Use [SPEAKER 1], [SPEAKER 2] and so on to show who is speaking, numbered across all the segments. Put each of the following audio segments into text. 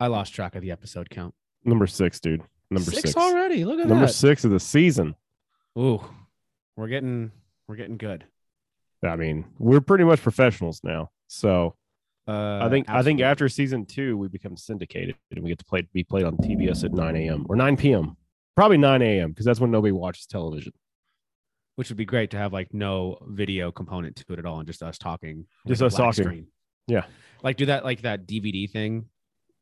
[SPEAKER 1] I lost track of the episode count.
[SPEAKER 2] Number six, dude. Number six.
[SPEAKER 1] already. Look at that.
[SPEAKER 2] Number six of the season.
[SPEAKER 1] Ooh, we're getting we're getting good.
[SPEAKER 2] I mean, we're pretty much professionals now. So
[SPEAKER 1] Uh,
[SPEAKER 2] I think I think after season two, we become syndicated and we get to play be played on TBS at 9 a.m. or 9 p.m. Probably 9 a.m. because that's when nobody watches television.
[SPEAKER 1] which would be great to have like no video component to it at all and just us talking,
[SPEAKER 2] Just
[SPEAKER 1] like
[SPEAKER 2] us talking. Yeah.
[SPEAKER 1] like do that like that DVD thing,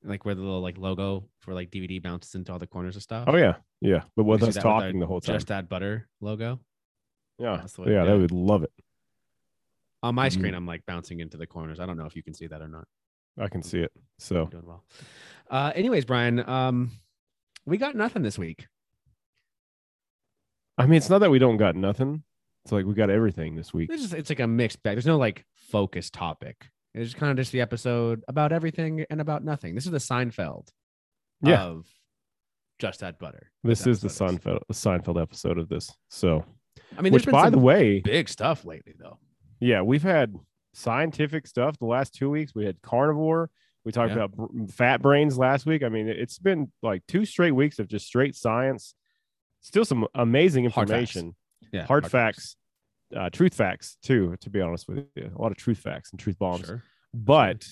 [SPEAKER 1] like where the little like logo for like DVD bounces into all the corners of stuff.
[SPEAKER 2] Oh yeah, yeah. But with us
[SPEAKER 1] that with
[SPEAKER 2] talking the whole time.
[SPEAKER 1] Just add butter logo
[SPEAKER 2] yeah,
[SPEAKER 1] that's the way
[SPEAKER 2] yeah. They would love it.
[SPEAKER 1] on my
[SPEAKER 2] Mhm.
[SPEAKER 1] screen. I'm like bouncing into the corners. I don't know if you can see that or not.
[SPEAKER 2] I can see it. So
[SPEAKER 1] I'm doing well. Uh, anyways, Brian, um, we got nothing this week.
[SPEAKER 2] I mean, it's not that we don't got nothing. It's like we got everything this week.
[SPEAKER 1] It's just it's like a mixed bag. There's no like focus topic. It's kind of just the episode about everything and about nothing. This is the Seinfeld
[SPEAKER 2] Yeah.
[SPEAKER 1] of just add butter.
[SPEAKER 2] This is the Seinfeld the Seinfeld episode of this. So,
[SPEAKER 1] I mean,
[SPEAKER 2] which
[SPEAKER 1] been
[SPEAKER 2] by the way,
[SPEAKER 1] big stuff lately though.
[SPEAKER 2] yeah, we've had scientific stuff the last two weeks. We had carnivore. We talked
[SPEAKER 1] Yeah.
[SPEAKER 2] about br- fat brains last week. I mean, it's been like two straight weeks of just straight science. Still some amazing
[SPEAKER 1] Hard facts.
[SPEAKER 2] information,
[SPEAKER 1] Yeah,
[SPEAKER 2] hard, facts, uh, truth facts too. To be honest with you, a lot of truth facts and truth bombs.
[SPEAKER 1] Sure.
[SPEAKER 2] But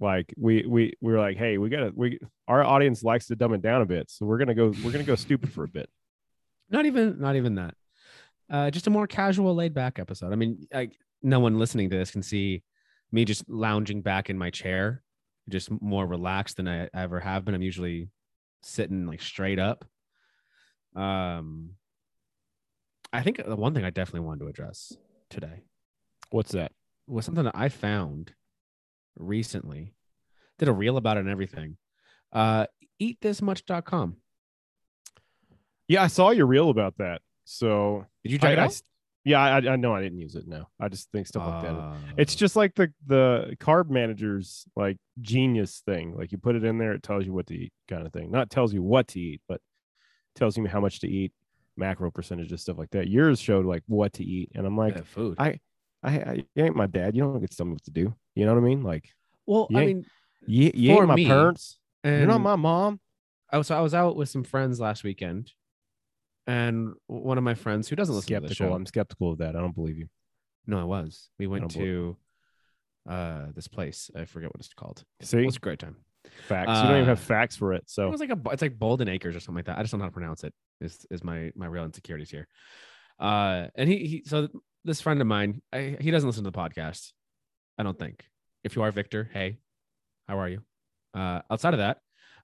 [SPEAKER 2] like we we we were like, hey, we gotta we our audience likes to dumb it down a bit, so we're gonna go we're gonna go stupid for a bit.
[SPEAKER 1] Not even not even that. Uh, just a more casual, laid back episode. I mean, like no one listening to this can see me just lounging back in my chair, just more relaxed than I ever have been. I'm usually sitting like straight up. Um, I think the one thing I definitely wanted to address today
[SPEAKER 2] What's that?
[SPEAKER 1] was something that I found recently. Did a reel about it and everything. Uh, eatthismuch.com.
[SPEAKER 2] Yeah, I saw your reel about that. So
[SPEAKER 1] Did you check
[SPEAKER 2] I,
[SPEAKER 1] it
[SPEAKER 2] I
[SPEAKER 1] out?
[SPEAKER 2] s- yeah, I, I know I didn't use it. No, I just think stuff like that. It's just like the the carb manager's like genius thing. Like you put it in there, it tells you what to eat, kind of thing. Not tells you what to eat, but tells you how much to eat, macro percentages, stuff like that. Yours showed like what to eat, and I'm like,
[SPEAKER 1] yeah, food.
[SPEAKER 2] I, I, I you ain't my dad. You don't get to tell me what to do. You know what I mean? Like
[SPEAKER 1] well,
[SPEAKER 2] you
[SPEAKER 1] I mean,
[SPEAKER 2] you, you
[SPEAKER 1] For
[SPEAKER 2] ain't my
[SPEAKER 1] me,
[SPEAKER 2] parents.
[SPEAKER 1] and
[SPEAKER 2] You're not my mom.
[SPEAKER 1] I was, so I was out with some friends last weekend, and one of my friends who doesn't listen to the
[SPEAKER 2] Skeptical.
[SPEAKER 1] show.
[SPEAKER 2] I'm skeptical of that. I don't believe you.
[SPEAKER 1] no, I was. We went to uh this place. I forget what it's called.
[SPEAKER 2] See, It
[SPEAKER 1] was a great time.
[SPEAKER 2] Facts. you don't even have
[SPEAKER 1] uh,
[SPEAKER 2] facts for it. So It
[SPEAKER 1] was like a it's like Bolden Acres or something like that. I just don't know how to pronounce it. Is is my my real insecurities here. Uh, and he he so this friend of mine, I, he doesn't listen to the podcast. I don't think. If you are Victor, hey, how are you? Uh, outside of that,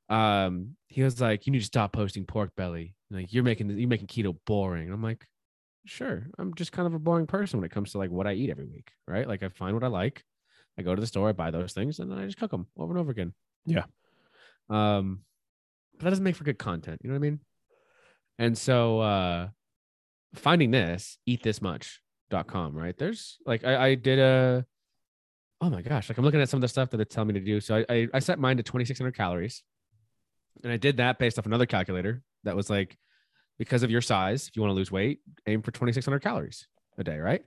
[SPEAKER 1] um, he was like, you need to stop posting pork belly. Like you're making you're making keto boring. And I'm like, sure. I'm just kind of a boring person when it comes to like what I eat every week, right? Like I find what I like. I go to the store, I buy those things, and then I just cook them over and over again.
[SPEAKER 2] Yeah.
[SPEAKER 1] Um, but that doesn't make for good content. You know what I mean? And so uh finding this, eatthismuch.com, right? There's like I, I did a oh my gosh, like I'm looking at some of the stuff that it's telling me to do. So I, I I set mine to 2600 calories. And I did that based off another calculator that was like because of your size, if you want to lose weight, aim for 2600 calories a day, right?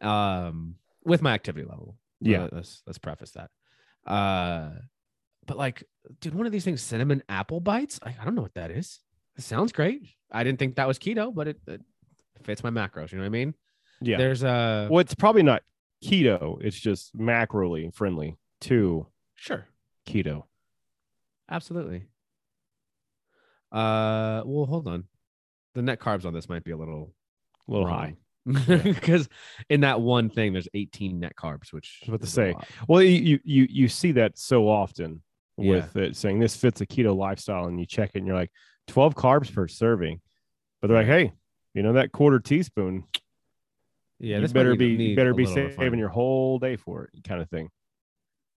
[SPEAKER 1] Um with my activity level.
[SPEAKER 2] Yeah.
[SPEAKER 1] Uh, let's let's preface that. Uh but like, dude, one of these things, cinnamon apple bites. I, I don't know what that is. It sounds great. I didn't think that was keto, but it, it fits my macros. You know what I mean?
[SPEAKER 2] yeah.
[SPEAKER 1] There's a
[SPEAKER 2] well, it's probably not keto. It's just macroly friendly to
[SPEAKER 1] sure,
[SPEAKER 2] keto.
[SPEAKER 1] absolutely. Uh, well, hold on. The net carbs on this might be a little
[SPEAKER 2] A little high.
[SPEAKER 1] because in that one thing, there's 18 net carbs, which
[SPEAKER 2] I was about to say. Well, you you you see that so often
[SPEAKER 1] Yeah.
[SPEAKER 2] with it saying this fits a keto lifestyle, and you check it, and you're like, 12 carbs per serving, but they're like, hey, you know that quarter teaspoon,
[SPEAKER 1] yeah, this
[SPEAKER 2] better be you better be saving
[SPEAKER 1] refinement.
[SPEAKER 2] your whole day for it, kind of thing.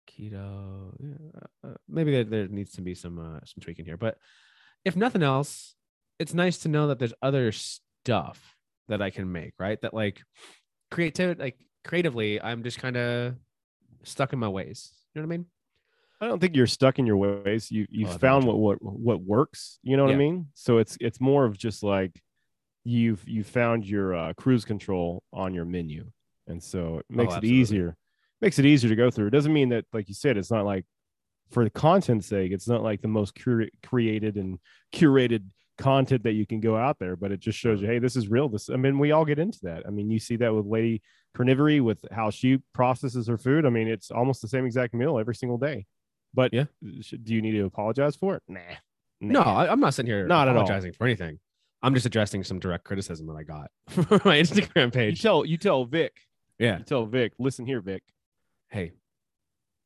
[SPEAKER 1] keto. Yeah, uh, maybe there, there needs to be some uh, some tweaking here, but if nothing else, it's nice to know that there's other stuff that I can make. Right, that like creativity, like creatively, I'm just kind of stuck in my ways. You know what I mean?
[SPEAKER 2] I don't think you're stuck in your ways. You you
[SPEAKER 1] Oh,
[SPEAKER 2] found what what what works. You know what
[SPEAKER 1] Yeah.
[SPEAKER 2] I mean? So it's it's more of just like you've you found your uh, cruise control on your menu, and so it makes it
[SPEAKER 1] Oh, absolutely.
[SPEAKER 2] easier. Makes it easier to go through. It doesn't mean that, like you said, it's not like for the content's sake, it's not like the most cura- created and curated content that you can go out there, but it just shows you, hey, this is real. This, I mean, we all get into that. I mean, you see that with Lady Carnivory with how she processes her food. I mean, it's almost the same exact meal every single day. But
[SPEAKER 1] Yeah.
[SPEAKER 2] sh- do you need to apologize for it? Nah.
[SPEAKER 1] No,
[SPEAKER 2] Nah.
[SPEAKER 1] I, I'm not sitting here
[SPEAKER 2] Not
[SPEAKER 1] apologizing for anything. I'm just addressing some direct criticism that I got from my Instagram page.
[SPEAKER 2] You tell you tell Vic.
[SPEAKER 1] Yeah.
[SPEAKER 2] You tell Vic. Listen here, Vic.
[SPEAKER 1] Hey,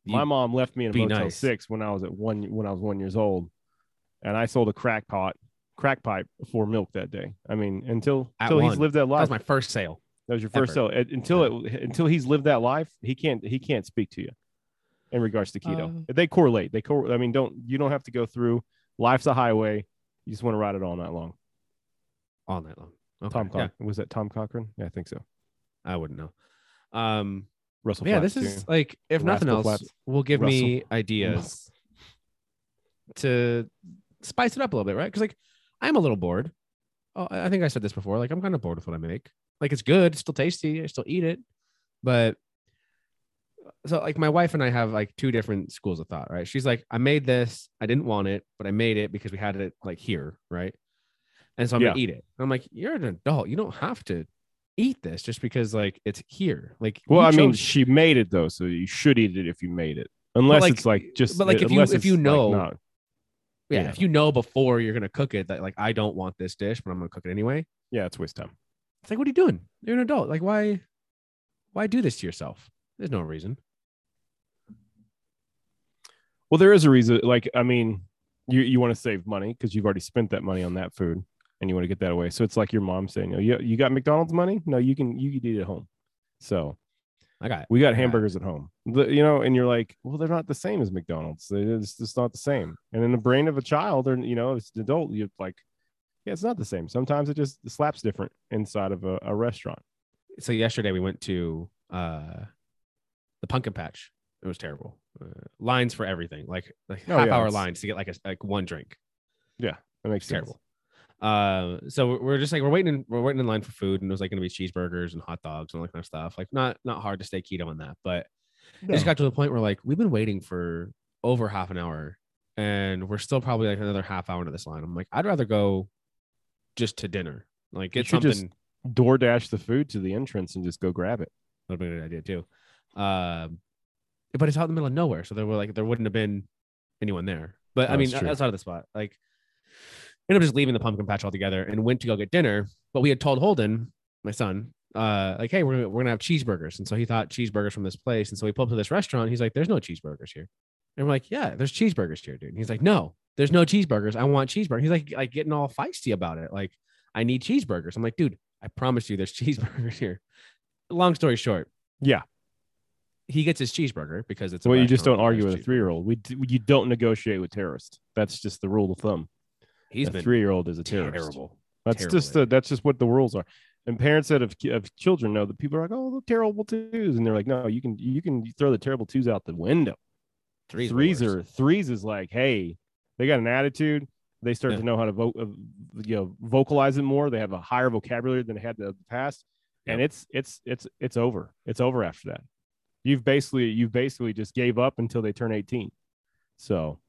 [SPEAKER 2] My mom left me in a Motel
[SPEAKER 1] nice.
[SPEAKER 2] Six when I was at one when I was one years old, and I sold a crack pot, crack pipe for milk that day. I mean, until
[SPEAKER 1] At
[SPEAKER 2] until he's lived that
[SPEAKER 1] that
[SPEAKER 2] life.
[SPEAKER 1] was my first sale.
[SPEAKER 2] That was your first
[SPEAKER 1] Ever.
[SPEAKER 2] sale. Until it until he's lived that life, he can't he can't speak to you in regards to keto.
[SPEAKER 1] Uh,
[SPEAKER 2] they correlate. They cor- I mean, don't you don't have to go through life's a highway. You just want to ride it all night long.
[SPEAKER 1] all night long. Okay.
[SPEAKER 2] Tom
[SPEAKER 1] yeah,
[SPEAKER 2] was that Tom Cochrane? Yeah, I think so.
[SPEAKER 1] I wouldn't know. Um,
[SPEAKER 2] Russell.
[SPEAKER 1] yeah,
[SPEAKER 2] Flats,
[SPEAKER 1] this is
[SPEAKER 2] too.
[SPEAKER 1] like if nothing
[SPEAKER 2] Rascal
[SPEAKER 1] else,
[SPEAKER 2] Flatts.
[SPEAKER 1] will give me ideas to spice it up a little bit, right? Because like I'm a little bored. Oh, I I think I said this before. Like I'm kind of bored with what I make. Like it's good, it's still tasty, I still eat it, but so like my wife and I have like two different schools of thought, right? She's like, I made this, I didn't want it, but I made it because we had it like here, right? And so I'm gonna eat it. I'm like, you're an adult, you don't have to eat this just because like it's here. Like,
[SPEAKER 2] Well, I mean, she made it though, so you should eat it if you made it, unless
[SPEAKER 1] like-
[SPEAKER 2] it's like just.
[SPEAKER 1] but, like, if uh,
[SPEAKER 2] you-
[SPEAKER 1] if you
[SPEAKER 2] like,
[SPEAKER 1] know-
[SPEAKER 2] not-
[SPEAKER 1] yeah,
[SPEAKER 2] Yeah.
[SPEAKER 1] if you know before you're gonna cook it that like I don't want this dish, but I'm gonna cook it anyway.
[SPEAKER 2] yeah, it's waste time.
[SPEAKER 1] It's like, what are you doing? You're an adult. Like, why, why do this to yourself? There's no reason.
[SPEAKER 2] Well, there is a reason. Like, I mean, you you want to save money because you've already spent that money on that food, and you want to get that away. So it's like your mom saying, "Oh, you you got McDonald's money? No, you can you can eat at home." So
[SPEAKER 1] I got it.
[SPEAKER 2] we got hamburgers at home, you know, and you're like, "Well, they're not the same as McDonald's. It's just not the same." And in the brain of a child, or you know, it's an adult, you're like, "Yeah, it's not the same." Sometimes it just slaps different inside of a, a restaurant.
[SPEAKER 1] So yesterday we went to uh the pumpkin patch. It was terrible. Uh, lines for everything, like like
[SPEAKER 2] Oh,
[SPEAKER 1] half
[SPEAKER 2] yeah,
[SPEAKER 1] hour
[SPEAKER 2] it's-
[SPEAKER 1] lines to get like a like one drink.
[SPEAKER 2] Yeah, that makes sense.
[SPEAKER 1] terrible. Uh, so we're- just like we're waiting in, we're waiting in line for food, and it was like going to be cheeseburgers and hot dogs and all that kind of stuff. Like not not hard to stay keto on that, but it just got to the point where like we've been waiting for over half an hour, and we're still probably like another half hour into this line. I'm like, I'd rather go just to dinner, like get something.
[SPEAKER 2] just- DoorDash the food to the entrance and just go grab it.
[SPEAKER 1] That would be a good idea too. Um, but it's out in the middle of nowhere, so there were like there wouldn't have been anyone there. But I mean,
[SPEAKER 2] that's
[SPEAKER 1] outside of the spot, like ended up just leaving the pumpkin patch altogether and went to go get dinner. But we had told Holden, my son, uh, like, hey, we're gonna, we're gonna have cheeseburgers, and so he thought cheeseburgers from this place, and so we pulled up to this restaurant. He's like, there's no cheeseburgers here, and we're like, yeah, there's cheeseburgers here, dude. And he's like, no, there's no cheeseburgers. I want cheeseburgers. He's like, like getting all feisty about it, like, I need cheeseburgers. I'm like, dude, I promise you, there's cheeseburgers here. Long story short,
[SPEAKER 2] Yeah.
[SPEAKER 1] He gets his cheeseburger because it's a
[SPEAKER 2] well, you just don't argue with a three year old. We d- you don't negotiate with terrorists. That's just the rule of thumb.
[SPEAKER 1] He's
[SPEAKER 2] a three year old is a terrorist.
[SPEAKER 1] terrible.
[SPEAKER 2] That's
[SPEAKER 1] terrible
[SPEAKER 2] just the, that's just what the rules are. And parents that have, of children know that people are like, oh, the terrible twos, and they're like, no, you can you can throw the terrible twos out the window.
[SPEAKER 1] Three's
[SPEAKER 2] threes are threes is like, hey, they got an attitude. They start
[SPEAKER 1] Yeah.
[SPEAKER 2] to know how to vo- uh, you know vocalize it more. They have a higher vocabulary than they had in the past, and it's it's it's it's over. It's over after that. You've basically you've basically just gave up until they turn eighteen. So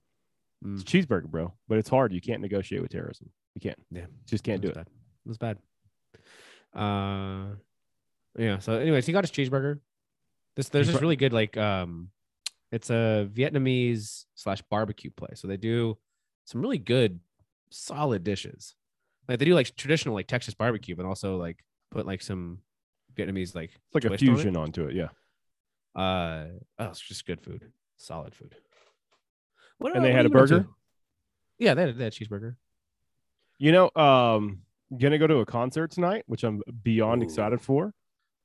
[SPEAKER 1] Mm.
[SPEAKER 2] it's a cheeseburger, bro. But it's hard. You can't negotiate with terrorism. You can't.
[SPEAKER 1] Yeah,
[SPEAKER 2] Just can't do it.
[SPEAKER 1] Bad. It was bad. Uh, yeah. So, anyways, he got his cheeseburger. This there's this really good like um, it's a Vietnamese slash barbecue place. So they do some really good, solid dishes. Like they do like traditional like Texas barbecue, but also like put like some Vietnamese like
[SPEAKER 2] It's like a
[SPEAKER 1] twist on it.
[SPEAKER 2] fusion onto it. Yeah.
[SPEAKER 1] Uh, oh, it's just good food, solid food. What,
[SPEAKER 2] And they had a burger?
[SPEAKER 1] Yeah, they had, they had cheeseburger.
[SPEAKER 2] You know, um, gonna go to a concert tonight, which I'm beyond
[SPEAKER 1] Ooh.
[SPEAKER 2] excited for.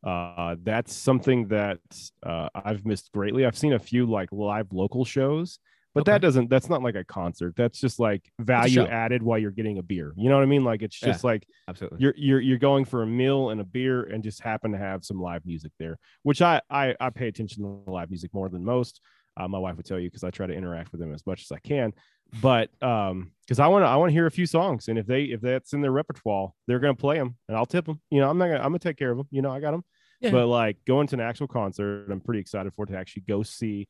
[SPEAKER 2] Uh, that's something that uh, I've missed greatly. I've seen a few like live local shows, but that doesn't. That's not like a concert. That's just like value added while you're getting a beer. You know what I mean? Like it's
[SPEAKER 1] Yeah.
[SPEAKER 2] just like
[SPEAKER 1] Absolutely.
[SPEAKER 2] you're you're you're going for a meal and a beer and just happen to have some live music there, which I I, I pay attention to live music more than most. Uh, my wife would tell you because I try to interact with them as much as I can. But um, because I want to I want to hear a few songs, and if they if that's in their repertoire, they're gonna play them, and I'll tip them. You know, I'm not gonna I'm gonna take care of them. You know, I got them.
[SPEAKER 1] Yeah.
[SPEAKER 2] But like going to an actual concert, I'm pretty excited for it to actually go see,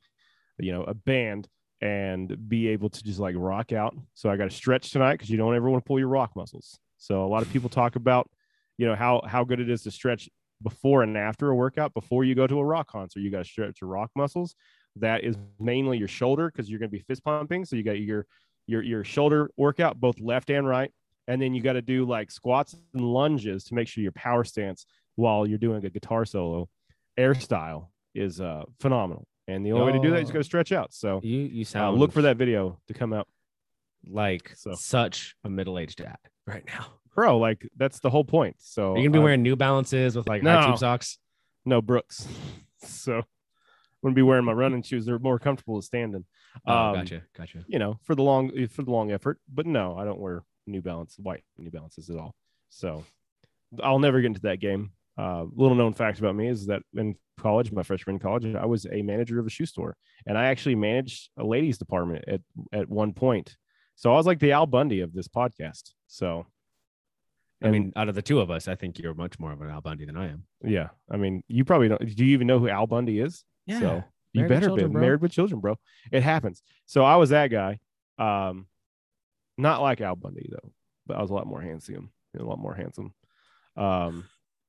[SPEAKER 2] you know, a band and be able to just like rock out. So I got to stretch tonight because you don't ever want to pull your rock muscles. So a lot of people talk about, you know, how how good it is to stretch before and after a workout. Before you go to a rock concert, you got to stretch your rock muscles. That is mainly your shoulder because you're going to be fist pumping. So you got your your your shoulder workout, both left and right, and then you got to do like squats and lunges to make sure your power stance while you're doing a guitar solo, air style is uh, phenomenal. And the only way to do that is you got to stretch out. So
[SPEAKER 1] You you
[SPEAKER 2] uh,
[SPEAKER 1] sound
[SPEAKER 2] look for that video to come out,
[SPEAKER 1] like
[SPEAKER 2] So-
[SPEAKER 1] such a middle aged dad right now.
[SPEAKER 2] bro. Like that's the whole point. So
[SPEAKER 1] you're you gonna be
[SPEAKER 2] uh,
[SPEAKER 1] wearing New Balances with like
[SPEAKER 2] No.
[SPEAKER 1] high tube socks?
[SPEAKER 2] no Brooks. So I'm gonna be wearing my running shoes. They're more comfortable standing.
[SPEAKER 1] Oh,
[SPEAKER 2] Um,
[SPEAKER 1] gotcha, gotcha.
[SPEAKER 2] you know, for the long for the long effort. But no, I don't wear New Balance white New Balances at all. So I'll never get into that game. Uh, little known fact about me is that in college, my freshman in college, I was a manager of a shoe store, and I actually managed a ladies department at at one point. So I was like the Al Bundy of this podcast. So
[SPEAKER 1] I mean, out of the two of us, I think you're much more of an Al Bundy than I am.
[SPEAKER 2] yeah, I mean, you probably don't. Do you even know who Al Bundy is? So you better be married with children, bro. It happens. So I was that guy. Um, not like Al Bundy though, but I was a lot more handsome. A lot more handsome. Um,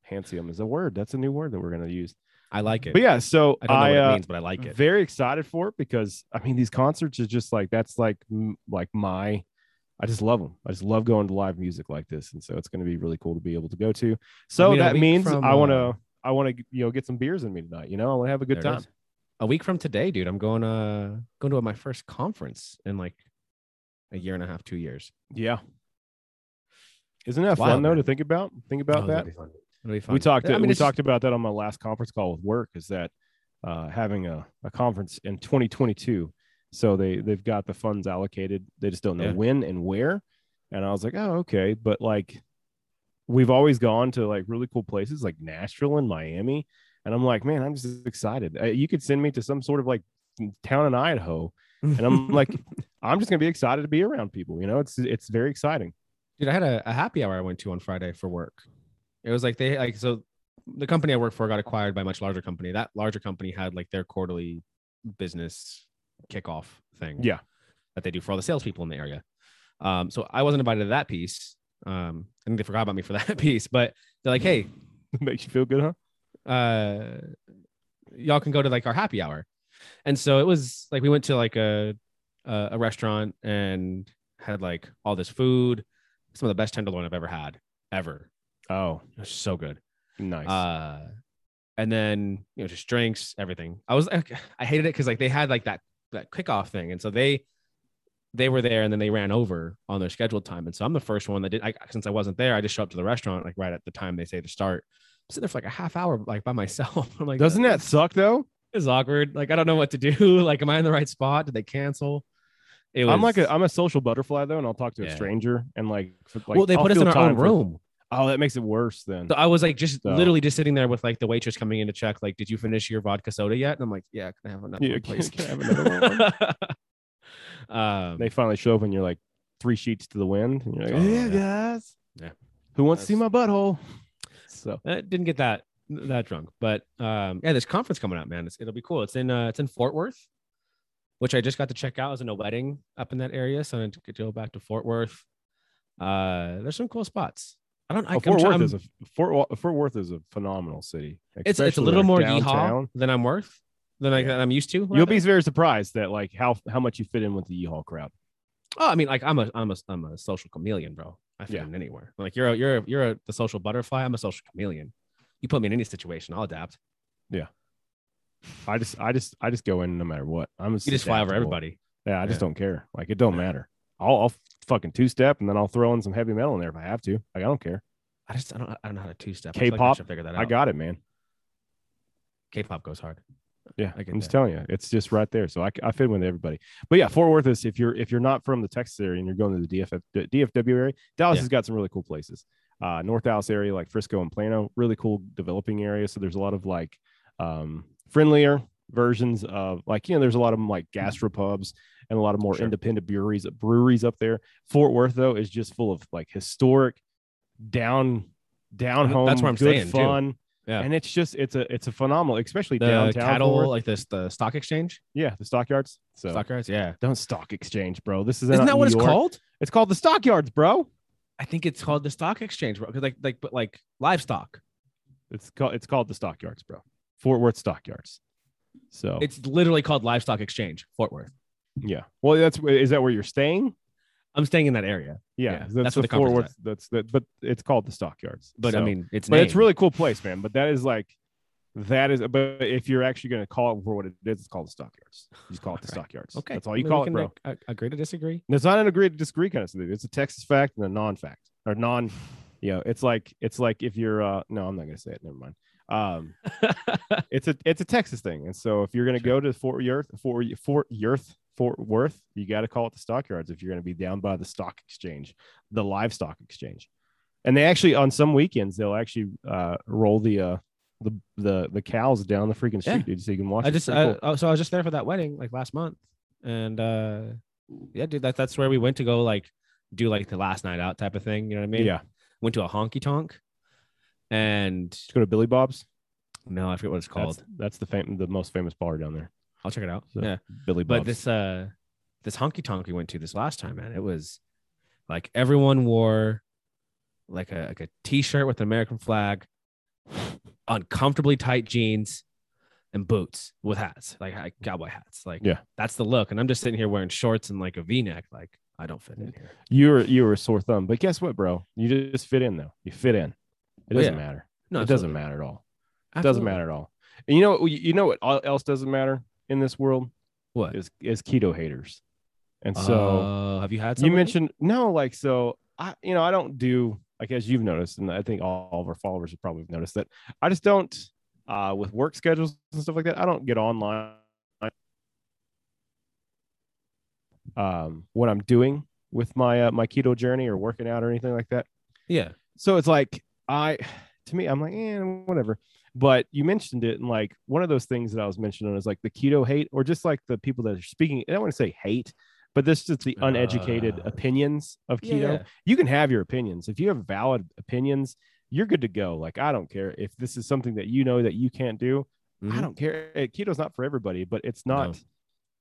[SPEAKER 2] handsome is a word. That's a new word that we're gonna use.
[SPEAKER 1] I like it.
[SPEAKER 2] But yeah, so
[SPEAKER 1] I don't know
[SPEAKER 2] I,
[SPEAKER 1] what
[SPEAKER 2] uh,
[SPEAKER 1] it means, but I like it.
[SPEAKER 2] very excited for it because I mean these concerts are just like that's like like my I just love them. I just love going to live music like this, and so it's going to be really cool to be able to go to. So
[SPEAKER 1] mean,
[SPEAKER 2] that means
[SPEAKER 1] from,
[SPEAKER 2] I want
[SPEAKER 1] uh,
[SPEAKER 2] to I want to you know get some beers in me tonight. You know I want to have a good time.
[SPEAKER 1] A week from today, dude, I'm going uh going to my first conference in like a year and a half, two years.
[SPEAKER 2] Yeah. Isn't that fun though
[SPEAKER 1] man.
[SPEAKER 2] to think about? Think
[SPEAKER 1] Oh,
[SPEAKER 2] about
[SPEAKER 1] that'll
[SPEAKER 2] that.
[SPEAKER 1] Be fun. It'll be fun.
[SPEAKER 2] We talked.
[SPEAKER 1] I mean,
[SPEAKER 2] we
[SPEAKER 1] it's just-
[SPEAKER 2] talked about that on my last conference call with work. Is that uh, having a, a conference in 2022? So they they've got the funds allocated. They just don't know
[SPEAKER 1] Yeah.
[SPEAKER 2] when and where. And I was like, oh okay, but like we've always gone to like really cool places like Nashville and Miami, and I'm like, man, I'm just excited. Uh, you could send me to some sort of like town in Idaho, and I'm like, I'm just gonna be excited to be around people. You know, it's it's very exciting.
[SPEAKER 1] dude, I had a, a happy hour I went to on Friday for work. It was like they like so the company I work for got acquired by a much larger company. That larger company had like their quarterly business kickoff thing.
[SPEAKER 2] Yeah.
[SPEAKER 1] That they do for all the salespeople in the area. Um, so I wasn't invited to that piece. Um, I think they forgot about me for that piece, but they're like, hey,
[SPEAKER 2] Makes you feel good, huh?
[SPEAKER 1] uh y'all can go to like our happy hour and so it was like we went to like a a, a restaurant and had like all this food some of the best tenderloin i've ever had ever
[SPEAKER 2] Oh,
[SPEAKER 1] so good.
[SPEAKER 2] Nice.
[SPEAKER 1] uh and then you know just drinks everything. I was like i hated it because like they had like that that kickoff thing. And so they they were there and then they ran over on their scheduled time. And so i'm the first one that did I, since i wasn't there i just show up to the restaurant like right at the time they say to start. I'm sitting there for like a half hour like by myself. I'm like
[SPEAKER 2] Doesn't that suck though?
[SPEAKER 1] It's awkward. Like i don't know what to do. Like am i in the right spot? Did they cancel? It
[SPEAKER 2] I'm like
[SPEAKER 1] was-
[SPEAKER 2] a I'm a social butterfly though, and I'll talk to a
[SPEAKER 1] Yeah.
[SPEAKER 2] stranger and like, for, like
[SPEAKER 1] well they
[SPEAKER 2] I'll
[SPEAKER 1] put us in our own room
[SPEAKER 2] oh, that makes it worse then.
[SPEAKER 1] So I was like just
[SPEAKER 2] So-
[SPEAKER 1] literally just sitting there with like the waitress coming in to check, like, did you finish your vodka soda yet? And I'm like, yeah, can I have another
[SPEAKER 2] Yeah,
[SPEAKER 1] one,
[SPEAKER 2] can-
[SPEAKER 1] please?
[SPEAKER 2] can I have another
[SPEAKER 1] one? um,
[SPEAKER 2] They finally show up and you're like three sheets to the wind. And you're like,
[SPEAKER 1] Oh,
[SPEAKER 2] yeah,
[SPEAKER 1] yeah.
[SPEAKER 2] guys.
[SPEAKER 1] Yeah.
[SPEAKER 2] Who wants to see my butthole? So
[SPEAKER 1] I didn't get that that drunk, but um, yeah, this conference coming up, man. It's, it'll be cool. It's in uh, it's in Fort Worth, which I just got to check out. I was in a wedding up in that area, so I had to go back to Fort Worth. Uh, there's some cool spots. I don't. I,
[SPEAKER 2] oh,
[SPEAKER 1] I'm
[SPEAKER 2] Fort Worth
[SPEAKER 1] I'm-
[SPEAKER 2] is a Fort Fort Worth is a phenomenal city.
[SPEAKER 1] it's it's a little
[SPEAKER 2] like,
[SPEAKER 1] more
[SPEAKER 2] downtown.
[SPEAKER 1] yeehaw than I'm worth than, I. I'm used to.
[SPEAKER 2] You'll be very surprised that like how how much you fit in with the U-Haul crowd.
[SPEAKER 1] Oh, I mean, like I'm a I'm a I'm a social chameleon, bro. I fit
[SPEAKER 2] Yeah.
[SPEAKER 1] in anywhere. Like you're a, you're a, you're a, the social butterfly. I'm a social chameleon. You put me in any situation, I'll adapt. Yeah.
[SPEAKER 2] I just I just I just go in no matter what. I'm
[SPEAKER 1] You just fly over everybody.
[SPEAKER 2] Yeah, I just
[SPEAKER 1] Yeah.
[SPEAKER 2] don't care. Like it don't
[SPEAKER 1] Yeah.
[SPEAKER 2] matter. I'll, I'll fucking two step and then I'll throw in some heavy metal in there if I have to. Like I don't care.
[SPEAKER 1] I just I don't I don't know how to two step.
[SPEAKER 2] K-pop,
[SPEAKER 1] should figure that out.
[SPEAKER 2] I got it, man.
[SPEAKER 1] K-pop goes hard.
[SPEAKER 2] Yeah,
[SPEAKER 1] I
[SPEAKER 2] I'm just
[SPEAKER 1] that.
[SPEAKER 2] telling you, it's just right there. So I, I fit with everybody. But yeah, Fort Worth is if you're if you're not from the Texas area and you're going to the DFF DFW area, Dallas
[SPEAKER 1] Yeah.
[SPEAKER 2] has got some really cool places. Uh, North Dallas area like Frisco and Plano, really cool developing area. So there's a lot of like um, friendlier versions of like you know there's a lot of them like mm-hmm. gastropubs and a lot of more
[SPEAKER 1] Sure.
[SPEAKER 2] independent breweries breweries up there. Fort Worth though is just full of like historic down down home
[SPEAKER 1] That's where I'm
[SPEAKER 2] good
[SPEAKER 1] staying, too. Yeah.
[SPEAKER 2] and it's just it's a it's a phenomenal, especially
[SPEAKER 1] The
[SPEAKER 2] downtown.
[SPEAKER 1] Cattle, like this, the stock exchange,
[SPEAKER 2] yeah, the stockyards. So
[SPEAKER 1] stockyards. Yeah,
[SPEAKER 2] don't stock exchange, bro. This is
[SPEAKER 1] isn't that
[SPEAKER 2] New
[SPEAKER 1] what it's called?
[SPEAKER 2] It's called the stockyards, bro.
[SPEAKER 1] I think it's called the stock exchange, bro. 'cause like, like, but like livestock.
[SPEAKER 2] It's called it's called the stockyards, bro. Fort Worth stockyards. So
[SPEAKER 1] It's literally called livestock exchange, Fort Worth.
[SPEAKER 2] yeah. Well, that's is that where you're staying?
[SPEAKER 1] I'm staying in that area,
[SPEAKER 2] Yeah,
[SPEAKER 1] Yeah,
[SPEAKER 2] that's,
[SPEAKER 1] that's
[SPEAKER 2] the
[SPEAKER 1] the
[SPEAKER 2] Fort Worth. That's that, but it's called the stockyards.
[SPEAKER 1] but I mean, it's
[SPEAKER 2] but it's
[SPEAKER 1] named.
[SPEAKER 2] really cool place, man. But that is like that is. But if you're actually going to call it for what it is, it's called the stockyards. You just call it the
[SPEAKER 1] Right.
[SPEAKER 2] stockyards.
[SPEAKER 1] okay.
[SPEAKER 2] that's all you
[SPEAKER 1] I mean,
[SPEAKER 2] call it, bro.
[SPEAKER 1] like, a- agree to disagree.
[SPEAKER 2] And it's not an agree to disagree kind of thing. It's a Texas fact and a non-fact or non. You know, it's like it's like if you're. uh No, I'm not going to say it. Never mind. Um, it's a it's a Texas thing, and so if you're going to go to Fort Worth, Fort Fort Worth, Fort Worth, you got to call it the stockyards if you're going to be down by the stock exchange, the livestock exchange, and they actually on some weekends they'll actually uh roll the uh the the the cows down the freaking street,
[SPEAKER 1] Yeah.
[SPEAKER 2] dude, so you can watch.
[SPEAKER 1] I just, I,
[SPEAKER 2] cool.
[SPEAKER 1] oh, so I was just there for that wedding like last month, and uh yeah, dude, that that's where we went to go like do like the last night out type of thing. You know what I mean?
[SPEAKER 2] yeah,
[SPEAKER 1] Went to a honky tonk, and
[SPEAKER 2] go to Billy Bob's.
[SPEAKER 1] no, I forget what it's called.
[SPEAKER 2] That's, that's the fam- the most famous bar down there.
[SPEAKER 1] I'll check it out.
[SPEAKER 2] So,
[SPEAKER 1] yeah,
[SPEAKER 2] Billy Bob's.
[SPEAKER 1] but this uh this honky tonk we went to this last time, man, it was like everyone wore like a like a t-shirt with an American flag, uncomfortably tight jeans, and boots with hats, like cowboy hats. Like
[SPEAKER 2] Yeah.
[SPEAKER 1] that's the look. And I'm just sitting here wearing shorts and like a V-neck. Like I don't fit in here.
[SPEAKER 2] you were you were a sore thumb, but guess what, bro? You just fit in though. You fit in. It doesn't
[SPEAKER 1] yeah.
[SPEAKER 2] matter.
[SPEAKER 1] No,
[SPEAKER 2] it doesn't matter at all. It doesn't matter at all. And you know what? You know what else doesn't matter in this world
[SPEAKER 1] What?
[SPEAKER 2] is is keto haters. And so
[SPEAKER 1] Uh, have you had?
[SPEAKER 2] you mentioned no, like so. I you know I don't do like as you've noticed, and I think all of our followers have probably noticed that I just don't uh with work schedules and stuff like that. I don't get online. Um, what I'm doing with my uh, my keto journey or working out or anything like that.
[SPEAKER 1] Yeah.
[SPEAKER 2] So it's like I to me, I'm like, eh, whatever. But you mentioned it, and like one of those things that I was mentioning is like the keto hate, or just like the people that are speaking. I don't want to say hate, but this is just the uneducated
[SPEAKER 1] Uh,
[SPEAKER 2] opinions of keto.
[SPEAKER 1] Yeah.
[SPEAKER 2] You can have your opinions. If you have valid opinions, you're good to go. Like I don't care if this is something that you know that you can't do. I
[SPEAKER 1] Mhm.
[SPEAKER 2] don't care. Eh, Keto's not for everybody, but it's
[SPEAKER 1] No.
[SPEAKER 2] not.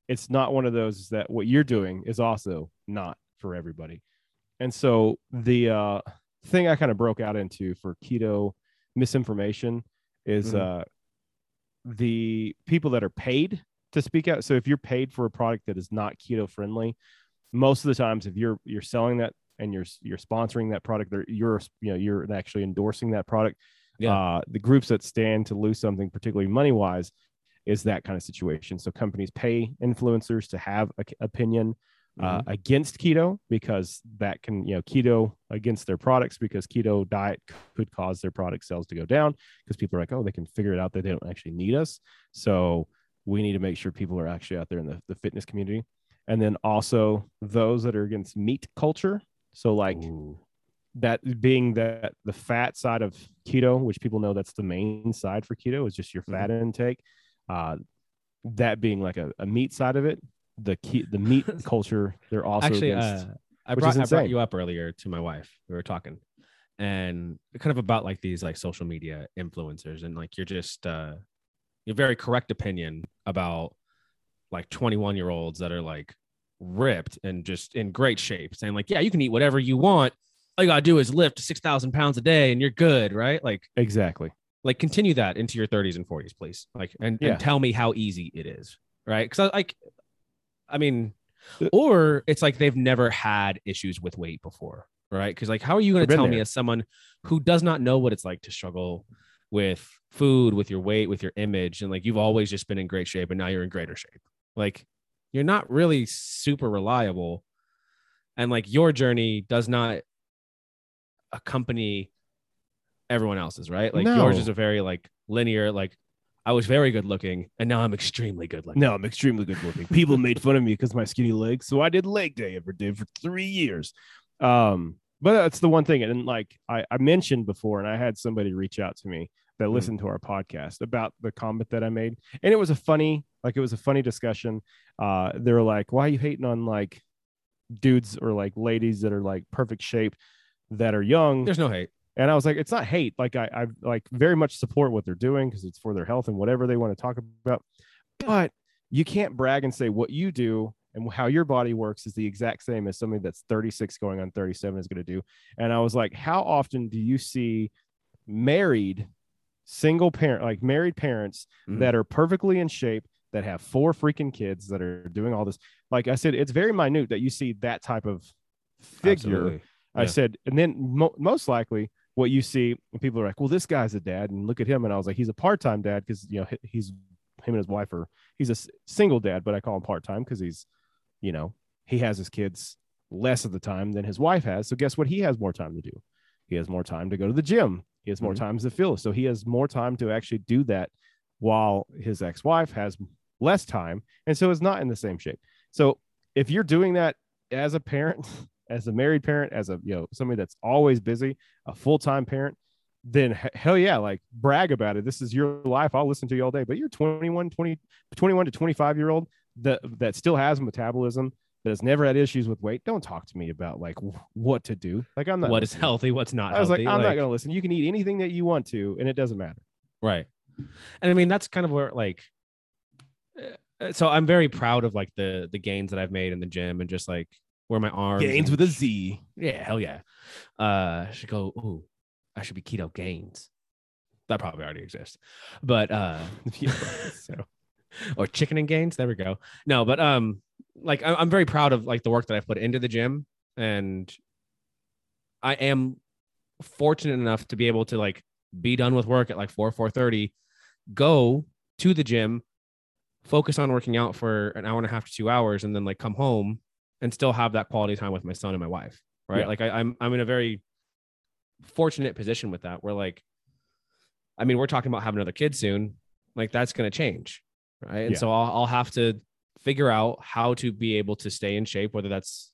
[SPEAKER 2] It's not one of those that what you're doing is also not for everybody. And so the uh, thing I kind of broke out into for keto misinformation is
[SPEAKER 1] Mhm.
[SPEAKER 2] uh, the people that are paid to speak out. So if you're paid for a product that is not keto friendly, most of the times if you're you're selling that and you're you're sponsoring that product, you're you know you're actually endorsing that product.
[SPEAKER 1] Yeah.
[SPEAKER 2] Uh, the groups that stand to lose something, particularly money wise, is that kind of situation. So companies pay influencers to have a opinion uh,
[SPEAKER 1] Mm-hmm.
[SPEAKER 2] against keto because that can you know keto against their products because keto diet could cause their product sales to go down because people are like oh they can figure it out that they don't actually need us so we need to make sure people are actually out there in the, the fitness community and then also those that are against meat culture so like
[SPEAKER 1] Ooh.
[SPEAKER 2] that being that the fat side of keto which people know that's the main side for keto is just your
[SPEAKER 1] Mm-hmm.
[SPEAKER 2] fat intake uh, that being like a, a meat side of it the key the meat culture they're also
[SPEAKER 1] actually
[SPEAKER 2] against,
[SPEAKER 1] uh, I
[SPEAKER 2] which
[SPEAKER 1] brought, I brought you up earlier to my wife. We were talking and kind of about like these like social media influencers and like you're just uh you're very correct opinion about like 21 year olds that are like ripped and just in great shape saying like yeah you can eat whatever you want. All you gotta do is lift 6000 pounds a day and you're good right? Like
[SPEAKER 2] exactly.
[SPEAKER 1] like continue that into your 30s and 40s please. Like and,
[SPEAKER 2] Yeah.
[SPEAKER 1] and tell me how easy it is right? Because I like i mean or it's like they've never had issues with weight before right? Because like how are you going to tell me as someone who does not know what it's like to struggle with food with your weight with your image and like you've always just been in great shape and now you're in greater shape? Like you're not really super reliable and like your journey does not accompany everyone else's right? Like yours is a very like linear like i was very good looking and now i'm extremely good looking.
[SPEAKER 2] No i'm extremely good looking. People made fun of me because my skinny legs so i did leg day every day for three years. Um but that's the one thing and like i, I mentioned before and i had somebody reach out to me that
[SPEAKER 1] Mhm.
[SPEAKER 2] listened to our podcast about the comment that i made and it was a funny like it was a funny discussion. Uh they were like why are you hating on like dudes or like ladies that are like perfect shape that are young?
[SPEAKER 1] There's no hate
[SPEAKER 2] And I was like, it's not hate. Like I, I like very much support what they're doing because it's for their health and whatever they want to talk about. But you can't brag and say what you do and how your body works is the exact same as somebody that's 36 going on 37 is going to do. And I was like, how often do you see married single parent, like married parents
[SPEAKER 1] Mhm.
[SPEAKER 2] that are perfectly in shape, that have four freaking kids that are doing all this? Like I said, it's very minute that you see that type of figure.
[SPEAKER 1] Absolutely.
[SPEAKER 2] I
[SPEAKER 1] Yeah.
[SPEAKER 2] said, and then mo- most likely what you see, and people are like, well, this guy's a dad, and look at him. And I was like, he's a part time dad because you know he's him and his wife are he's a single dad, but I call him part time because he's, you know, he has his kids less of the time than his wife has. So guess what? He has more time to do. He has more time to go to the gym. He has more
[SPEAKER 1] Mhm.
[SPEAKER 2] time to feel. So he has more time to actually do that, while his ex wife has less time, and so is not in the same shape. So if you're doing that as a parent, as a married parent, as a you know somebody that's always busy, a full time parent, then hell yeah, like brag about it. This is your life. I'll listen to you all day. But you're 21, 20, 21 to 25 year old that that still has metabolism that has never had issues with weight. Don't talk to me about like what to do. Like I'm not
[SPEAKER 1] what is
[SPEAKER 2] listening.
[SPEAKER 1] healthy, what's not
[SPEAKER 2] I was like. I'm not gonna listen. You can eat anything that you want to, and it doesn't matter.
[SPEAKER 1] Right. And I mean, that's kind of where like, uh, so I'm very proud of like the the gains that I've made in the gym and just like where my arms gains with
[SPEAKER 2] a Z.
[SPEAKER 1] yeah, hell yeah. Uh, I should go. Ooh, I should be keto gains. That probably already exists, but uh,
[SPEAKER 2] Yeah, so
[SPEAKER 1] or chicken and gains. There we go. No, but um, like I- I'm very proud of like the work that I've put into the gym, and I am fortunate enough to be able to like be done with work at like four four thirty, go to the gym, focus on working out for an hour and a half to two hours, and then like come home and still have that quality time with my son and my wife. Right.
[SPEAKER 2] Yeah.
[SPEAKER 1] Like I, I'm I'm in a very fortunate position with that where like I mean, we're talking about having another kid soon. Like that's going to change, right? And
[SPEAKER 2] Yeah.
[SPEAKER 1] so I'll, I'll have to figure out how to be able to stay in shape, whether that's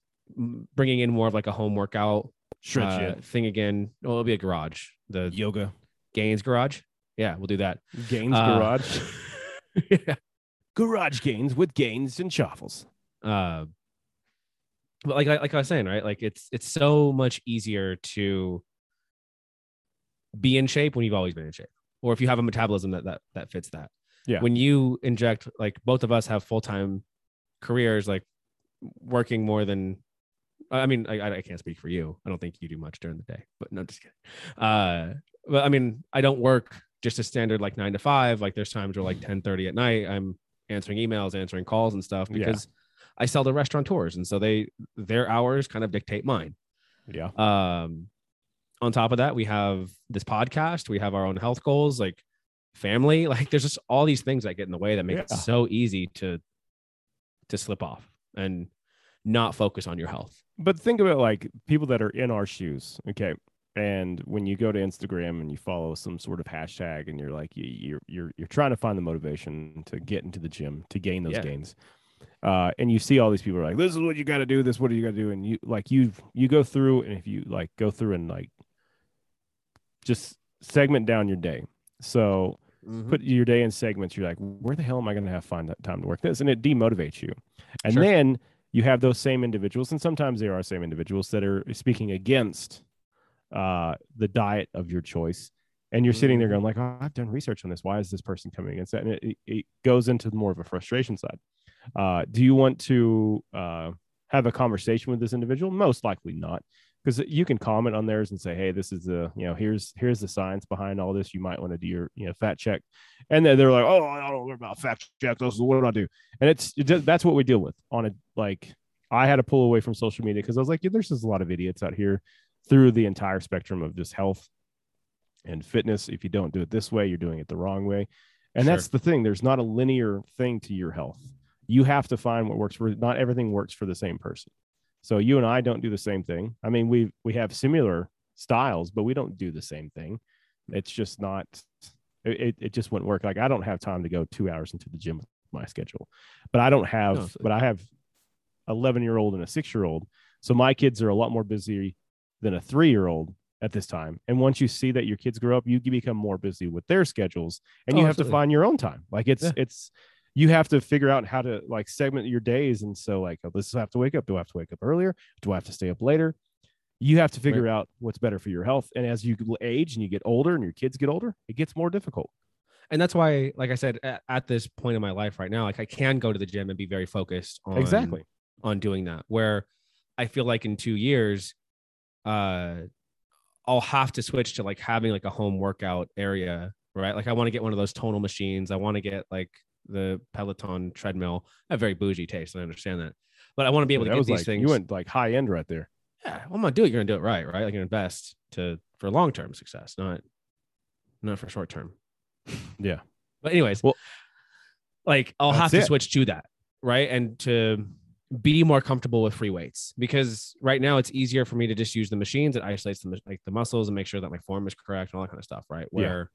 [SPEAKER 1] bringing in more of like a home workout uh, thing again. Well, it'll be a garage, the
[SPEAKER 2] yoga
[SPEAKER 1] Gaines garage. Yeah, we'll do that.
[SPEAKER 2] gains
[SPEAKER 1] Uh,
[SPEAKER 2] garage
[SPEAKER 1] yeah.
[SPEAKER 2] garage gains with gains and shuffles.
[SPEAKER 1] Uh, but like I- like I was saying, right? Like it's it's so much easier to be in shape when you've always been in shape, or if you have a metabolism that that that fits that.
[SPEAKER 2] Yeah.
[SPEAKER 1] When you inject, like both of us have full time careers, like working more than. I mean, I, I can't speak for you. I don't think you do much during the day, but no, just kidding. Uh, but I mean, I don't work just a standard like nine to five. Like there's times where like 10 30 at night, I'm answering emails, answering calls and stuff
[SPEAKER 2] Yeah.
[SPEAKER 1] I sell to restaurateurs. And so they, their hours kind of dictate mine.
[SPEAKER 2] Yeah.
[SPEAKER 1] Um, on top of that, we have this podcast, we have our own health goals, like family, like there's just all these things that get in the way that make it so easy to, to slip off and not focus on your health.
[SPEAKER 2] but think about like people that are in our shoes okay and when you go to instagram and you follow some sort of hashtag and you're like you, you're you're you're trying to find the motivation to get into the gym to gain those
[SPEAKER 1] Yeah.
[SPEAKER 2] gains uh and you see all these people are like this is what you got to do this what are you got to do and you like you you go through and if you like go through and like just segment down your day so put your day in segments. You're like, where the hell am I going to have fun time to work this? And it demotivates you. And
[SPEAKER 1] Sure.
[SPEAKER 2] then you have those same individuals, and sometimes they are same individuals that are speaking against uh, the diet of your choice. And you're sitting there
[SPEAKER 1] Mhm.
[SPEAKER 2] going like, oh, I've done research on this. Why is this person coming against that? And it, it, it goes into more of a frustration side. Uh, do you want to uh, have a conversation with this individual? Most likely not because you can comment on theirs and say, "Hey, this is the you know here's here's the science behind all this. You might want to do your you know fat check," and then they're like, "Oh, I don't know about fat check. This is what do I do?" And it's it just, that's what we deal with on a like. I had to pull away from social media because I was like, yeah, "There's just a lot of idiots out here through the entire spectrum of just health and fitness. If you don't do it this way, you're doing it the wrong way." And
[SPEAKER 1] Sure.
[SPEAKER 2] that's the thing. There's not a linear thing to your health. You have to find what works for. Not everything works for the same person. So you and I don't do the same thing. I mean, we we have similar styles, but we don't do the same thing. It's just not. It, it, just wouldn't work. Like I don't have time to go two hours into the gym with my schedule, but I don't have.
[SPEAKER 1] No, so-
[SPEAKER 2] but I have, eleven year old and a six year old. So my kids are a lot more busy than a three year old at this time. And once you see that your kids grow up, you become more busy with their schedules, and
[SPEAKER 1] Oh,
[SPEAKER 2] you have to find your own time. Like it's
[SPEAKER 1] Yeah.
[SPEAKER 2] it's you have to figure out how to like segment your days. And so like, oh, this I have to wake up. Do I have to wake up earlier? Do I have to stay up later? You have to figure out what's better for your health. And as you age and you get older and your kids get older, it gets more difficult.
[SPEAKER 1] And that's why, like I said, at, at this point in my life right now, like I can go to the gym and be very focused on
[SPEAKER 2] Exactly.
[SPEAKER 1] on doing that. Where I feel like in two years, uh, I'll have to switch to like having like a home workout area, right? Like I want to get one of those tonal machines. I want to get like the Peloton treadmill. I have very bougie taste. I understand that, but I want to be able
[SPEAKER 2] that
[SPEAKER 1] to get these
[SPEAKER 2] like,
[SPEAKER 1] things.
[SPEAKER 2] You went like high end right there.
[SPEAKER 1] yeah, well, I'm gonna do it. You're gonna do it right, right? Like you invest to for long term success, not not for short term.
[SPEAKER 2] Yeah.
[SPEAKER 1] But anyways,
[SPEAKER 2] Well,
[SPEAKER 1] like I'll have to
[SPEAKER 2] it.
[SPEAKER 1] switch to that, right? And to be more comfortable with free weights because right now it's easier for me to just use the machines. It isolates the like the muscles and make sure that my form is correct and all that kind of stuff, right?
[SPEAKER 2] Yeah.
[SPEAKER 1] Where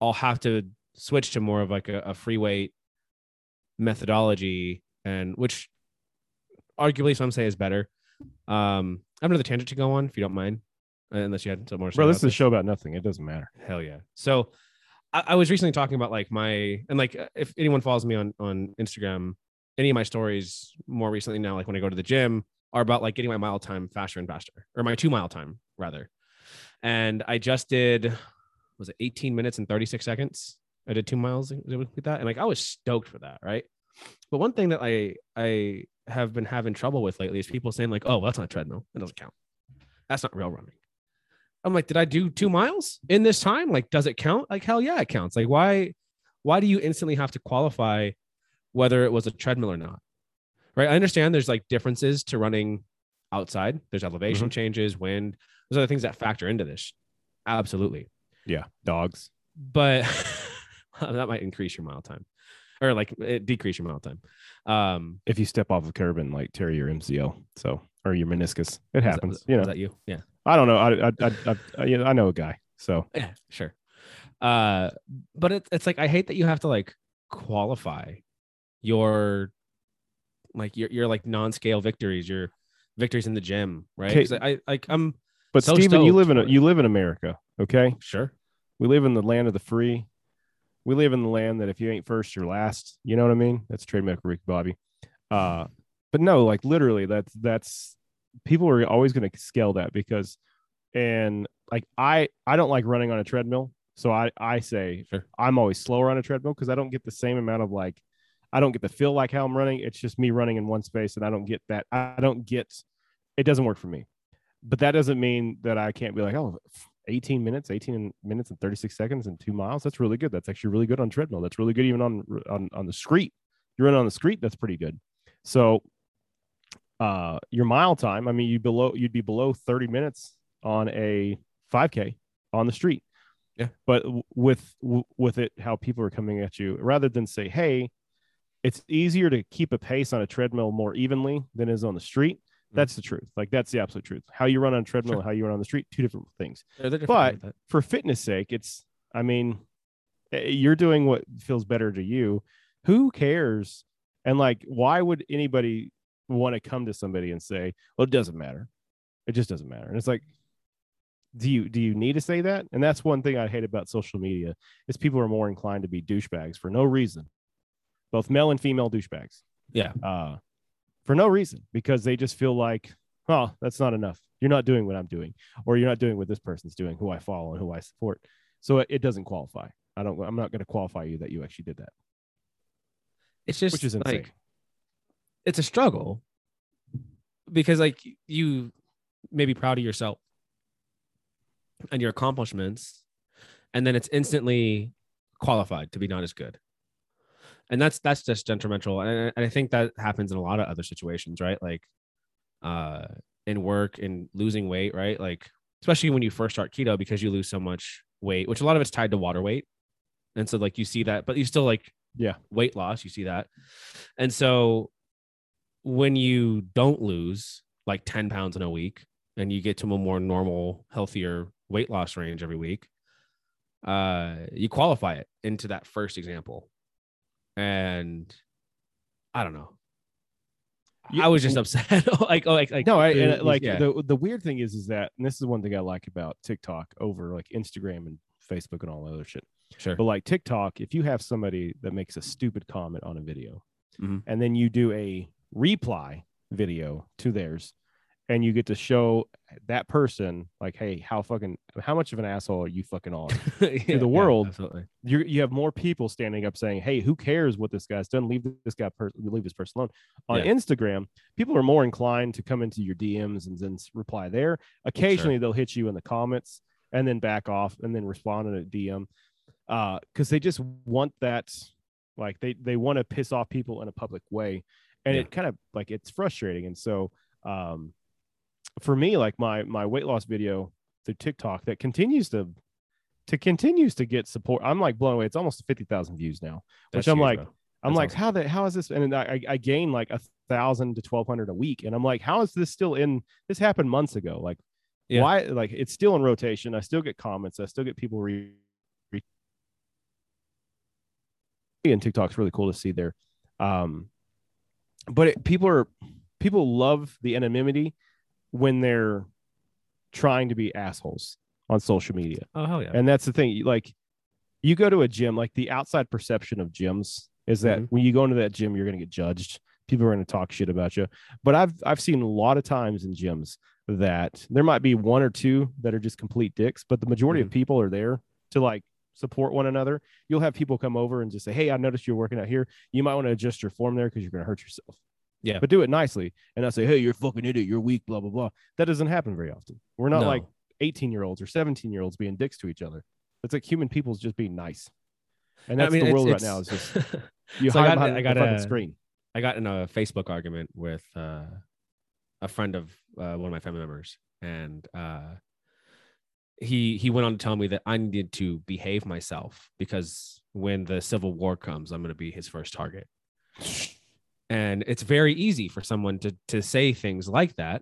[SPEAKER 1] I'll have to switch to more of like a, a free weight methodology, and which arguably some say is better. Um, I have another tangent to go on if you don't mind, uh, unless you had some more.
[SPEAKER 2] Bro, this is a show about nothing. It doesn't matter.
[SPEAKER 1] Hell yeah. So I, I was recently talking about like my and like uh, if anyone follows me on on Instagram, any of my stories more recently now, like when I go to the gym, are about like getting my mile time faster and faster, or my two mile time rather. And I just did was it 18 minutes and 36 seconds? I did two miles with that. And like I was stoked for that, right? But one thing that I I have been having trouble with lately is people saying, like, oh, well, that's not a treadmill. It doesn't count. That's not real running. I'm like, did I do two miles in this time? Like, does it count? Like, hell yeah, it counts. Like, why, why do you instantly have to qualify whether it was a treadmill or not? Right. I understand there's like differences to running outside. There's elevation mm-hmm. changes, wind. Those are the things that factor into this. Absolutely.
[SPEAKER 2] Yeah. Dogs.
[SPEAKER 1] But that might increase your mile time or like it decrease your mile time. Um,
[SPEAKER 2] If you step off a curb and like tear your MCL, so or your meniscus, it
[SPEAKER 1] was that-
[SPEAKER 2] happens. you know,
[SPEAKER 1] that you? Yeah.
[SPEAKER 2] I don't know. I I I, I, you know, I know a guy. So
[SPEAKER 1] Yeah, sure. Uh, but it, it's like I hate that you have to like qualify your like your your like non-scale victories, your victories in the gym, right?
[SPEAKER 2] Okay.
[SPEAKER 1] I like I'm
[SPEAKER 2] But
[SPEAKER 1] So
[SPEAKER 2] Steven, you live in a, you live in America, okay?
[SPEAKER 1] sure.
[SPEAKER 2] We live in the land of the free. We live in the land that if you ain't first, you're last. You know what I mean? That's trademark Ricky Bobby. Uh, but no, like literally, that's that's people are always going to scale that because, and like I I don't like running on a treadmill, so I I say
[SPEAKER 1] Sure.
[SPEAKER 2] I'm always slower on a treadmill because I don't get the same amount of like I don't get to feel like how I'm running. It's just me running in one space, and I don't get that. I don't get. It doesn't work for me. But that doesn't mean that I can't be like, oh, 18 minutes, 18 minutes and 36 seconds and two miles. That's really good. That's actually really good on treadmill. That's really good even on on on the street. You're running on the street. That's pretty good. So, uh, your mile time. I mean, you below you'd be below 30 minutes on a 5K on the street.
[SPEAKER 1] Yeah.
[SPEAKER 2] But with with it, how people are coming at you, rather than say, hey, it's easier to keep a pace on a treadmill more evenly than is on the street. That's the truth. Like that's the absolute truth. How you run on a treadmill
[SPEAKER 1] Sure.
[SPEAKER 2] and how you run on the street, two different things
[SPEAKER 1] different
[SPEAKER 2] But- for fitness sake, it's I mean, eh, you're doing what feels better to you. Who cares? And like, why would anybody want to come to somebody and say, "Well, it doesn't matter. It just doesn't matter." And it's like, do you do you need to say that? And that's one thing I hate about social media is people are more inclined to be douchebags for no reason, both male and female douchebags.
[SPEAKER 1] Yeah.
[SPEAKER 2] Uh, for no reason because they just feel like, oh, that's not enough. You're not doing what I'm doing, or you're not doing what this person's doing, who I follow and who I support. So it, it doesn't qualify. I don't. I'm not going to qualify you that you actually did that,
[SPEAKER 1] It's just
[SPEAKER 2] which is insane.
[SPEAKER 1] like it's a struggle because like you may be proud of yourself and your accomplishments and then it's instantly qualified to be not as good and that's that's just detrimental and, and i think that happens in a lot of other situations right? Like uh in work and losing weight right? Like especially when you first start keto because you lose so much weight which a lot of it's tied to water weight. And so like you see that but you still like
[SPEAKER 2] Yeah.
[SPEAKER 1] weight loss you see that. And so when you don't lose like 10 pounds in a week and you get to a more normal healthier weight loss range every week uh you qualify it into that first example and i don't know i was just upset like oh like, like
[SPEAKER 2] no, I, and, like
[SPEAKER 1] yeah.
[SPEAKER 2] the the weird thing is, is that, and this is one thing I like about TikTok over like Instagram and Facebook and all that other shit.
[SPEAKER 1] sure
[SPEAKER 2] But like TikTok, if you have somebody that makes a stupid comment on a video,
[SPEAKER 1] Mhm.
[SPEAKER 2] and then you do a reply video to theirs, and you get to show that person like, hey, how fucking how much of an asshole are you fucking on?
[SPEAKER 1] Yeah,
[SPEAKER 2] the
[SPEAKER 1] yeah,
[SPEAKER 2] world.
[SPEAKER 1] absolutely.
[SPEAKER 2] you you have more people standing up saying, "Hey, who cares what this guy's done? Leave this guy per- leave this person alone." On
[SPEAKER 1] Yeah.
[SPEAKER 2] Instagram, people are more inclined to come into your DMs and then reply there. Occasionally, they'll hit you in the comments and then back off and then respond in a DM uh because they just want that, like they they want to piss off people in a public way, and
[SPEAKER 1] Yeah.
[SPEAKER 2] it kind of like it's frustrating. And so, um, for me, like my my weight loss video through TikTok that continues to to continues to get support. I'm like blown away. It's almost fifty thousand views now.
[SPEAKER 1] That's
[SPEAKER 2] Which I'm
[SPEAKER 1] huge,
[SPEAKER 2] like,
[SPEAKER 1] bro.
[SPEAKER 2] I'm
[SPEAKER 1] That's
[SPEAKER 2] like,
[SPEAKER 1] awesome.
[SPEAKER 2] how the how is this? And I, I- I gain like a thousand to twelve hundred a week, and I'm like, how is this still in? This happened months ago. Like,
[SPEAKER 1] Yeah.
[SPEAKER 2] why? Like, it's still in rotation. I still get comments. I still get people re. re- and TikTok's really cool to see there. Um, but it, people are people love the anonymity when they're trying to be assholes on social media.
[SPEAKER 1] oh hell yeah.
[SPEAKER 2] And that's the thing. Like, you go to a gym, like the outside perception of gyms is that
[SPEAKER 1] Mhm.
[SPEAKER 2] when you go into that gym, you're going to get judged. People are going to talk shit about you. But I've I've seen a lot of times in gyms that there might be one or two that are just complete dicks, but the majority of people are there to like support one another. You'll have people come over and just say, "Hey, I noticed you're working out here. You might want to adjust your form there because you're going to hurt yourself."
[SPEAKER 1] Yeah.
[SPEAKER 2] but do it nicely and not say, "Hey, you're a fucking idiot. You're weak." Blah blah blah. That doesn't happen very often. We're not
[SPEAKER 1] No.
[SPEAKER 2] like 18 year olds or 17 year olds being dicks to each other. It's like human people's just being nice. And that's
[SPEAKER 1] I mean,
[SPEAKER 2] the
[SPEAKER 1] it's-
[SPEAKER 2] world right
[SPEAKER 1] it's-
[SPEAKER 2] now is just you
[SPEAKER 1] So I
[SPEAKER 2] hide
[SPEAKER 1] got-
[SPEAKER 2] behind
[SPEAKER 1] I
[SPEAKER 2] the fucking
[SPEAKER 1] a-
[SPEAKER 2] screen.
[SPEAKER 1] I got in a Facebook argument with uh, a friend of uh, one of my family members, and uh, he he went on to tell me that I needed to behave myself because when the civil war comes, I'm going to be his first target. And it's very easy for someone to to say things like that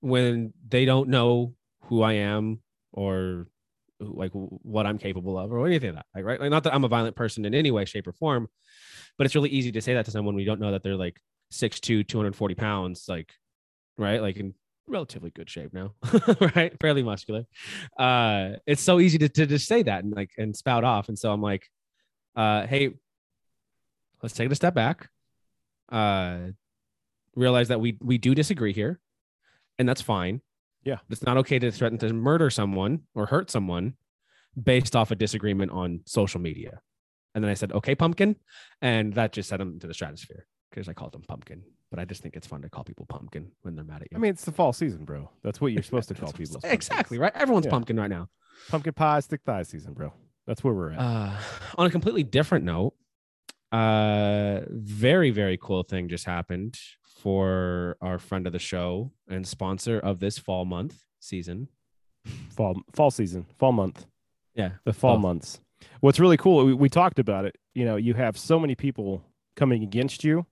[SPEAKER 1] when they don't know who I am or like what I'm capable of or anything like that. Like, right? Like, not that I'm a violent person in any way, shape, or form, but it's really easy to say that to someone you don't know that they're like 6'2, 240 pounds, like, right? Like in relatively good shape now, right? Fairly muscular. Uh, it's so easy to, to just say that and like and spout off. And so I'm like, uh, hey, let's take it a step back. Uh, realize that we we do disagree here, and that's fine.
[SPEAKER 2] Yeah.
[SPEAKER 1] It's not okay to threaten to murder someone or hurt someone based off a disagreement on social media. And then I said, okay, pumpkin. And that just sent him into the stratosphere because I called him pumpkin. But I just think it's fun to call people pumpkin when they're mad at you.
[SPEAKER 2] I mean, it's the fall season, bro. That's what you're supposed to call
[SPEAKER 1] That's what I'm
[SPEAKER 2] people.
[SPEAKER 1] Exactly, right? Everyone's
[SPEAKER 2] Yeah.
[SPEAKER 1] pumpkin right now.
[SPEAKER 2] Pumpkin pie, stick thigh season, bro. That's where we're at.
[SPEAKER 1] Uh, on a completely different note, uh, very, very cool thing just happened for our friend of the show and sponsor of this fall month season.
[SPEAKER 2] fall fall season, fall month.
[SPEAKER 1] Yeah.
[SPEAKER 2] the fall
[SPEAKER 1] Both.
[SPEAKER 2] months. What's really cool, we, we talked about it. You know, you have so many people coming against you,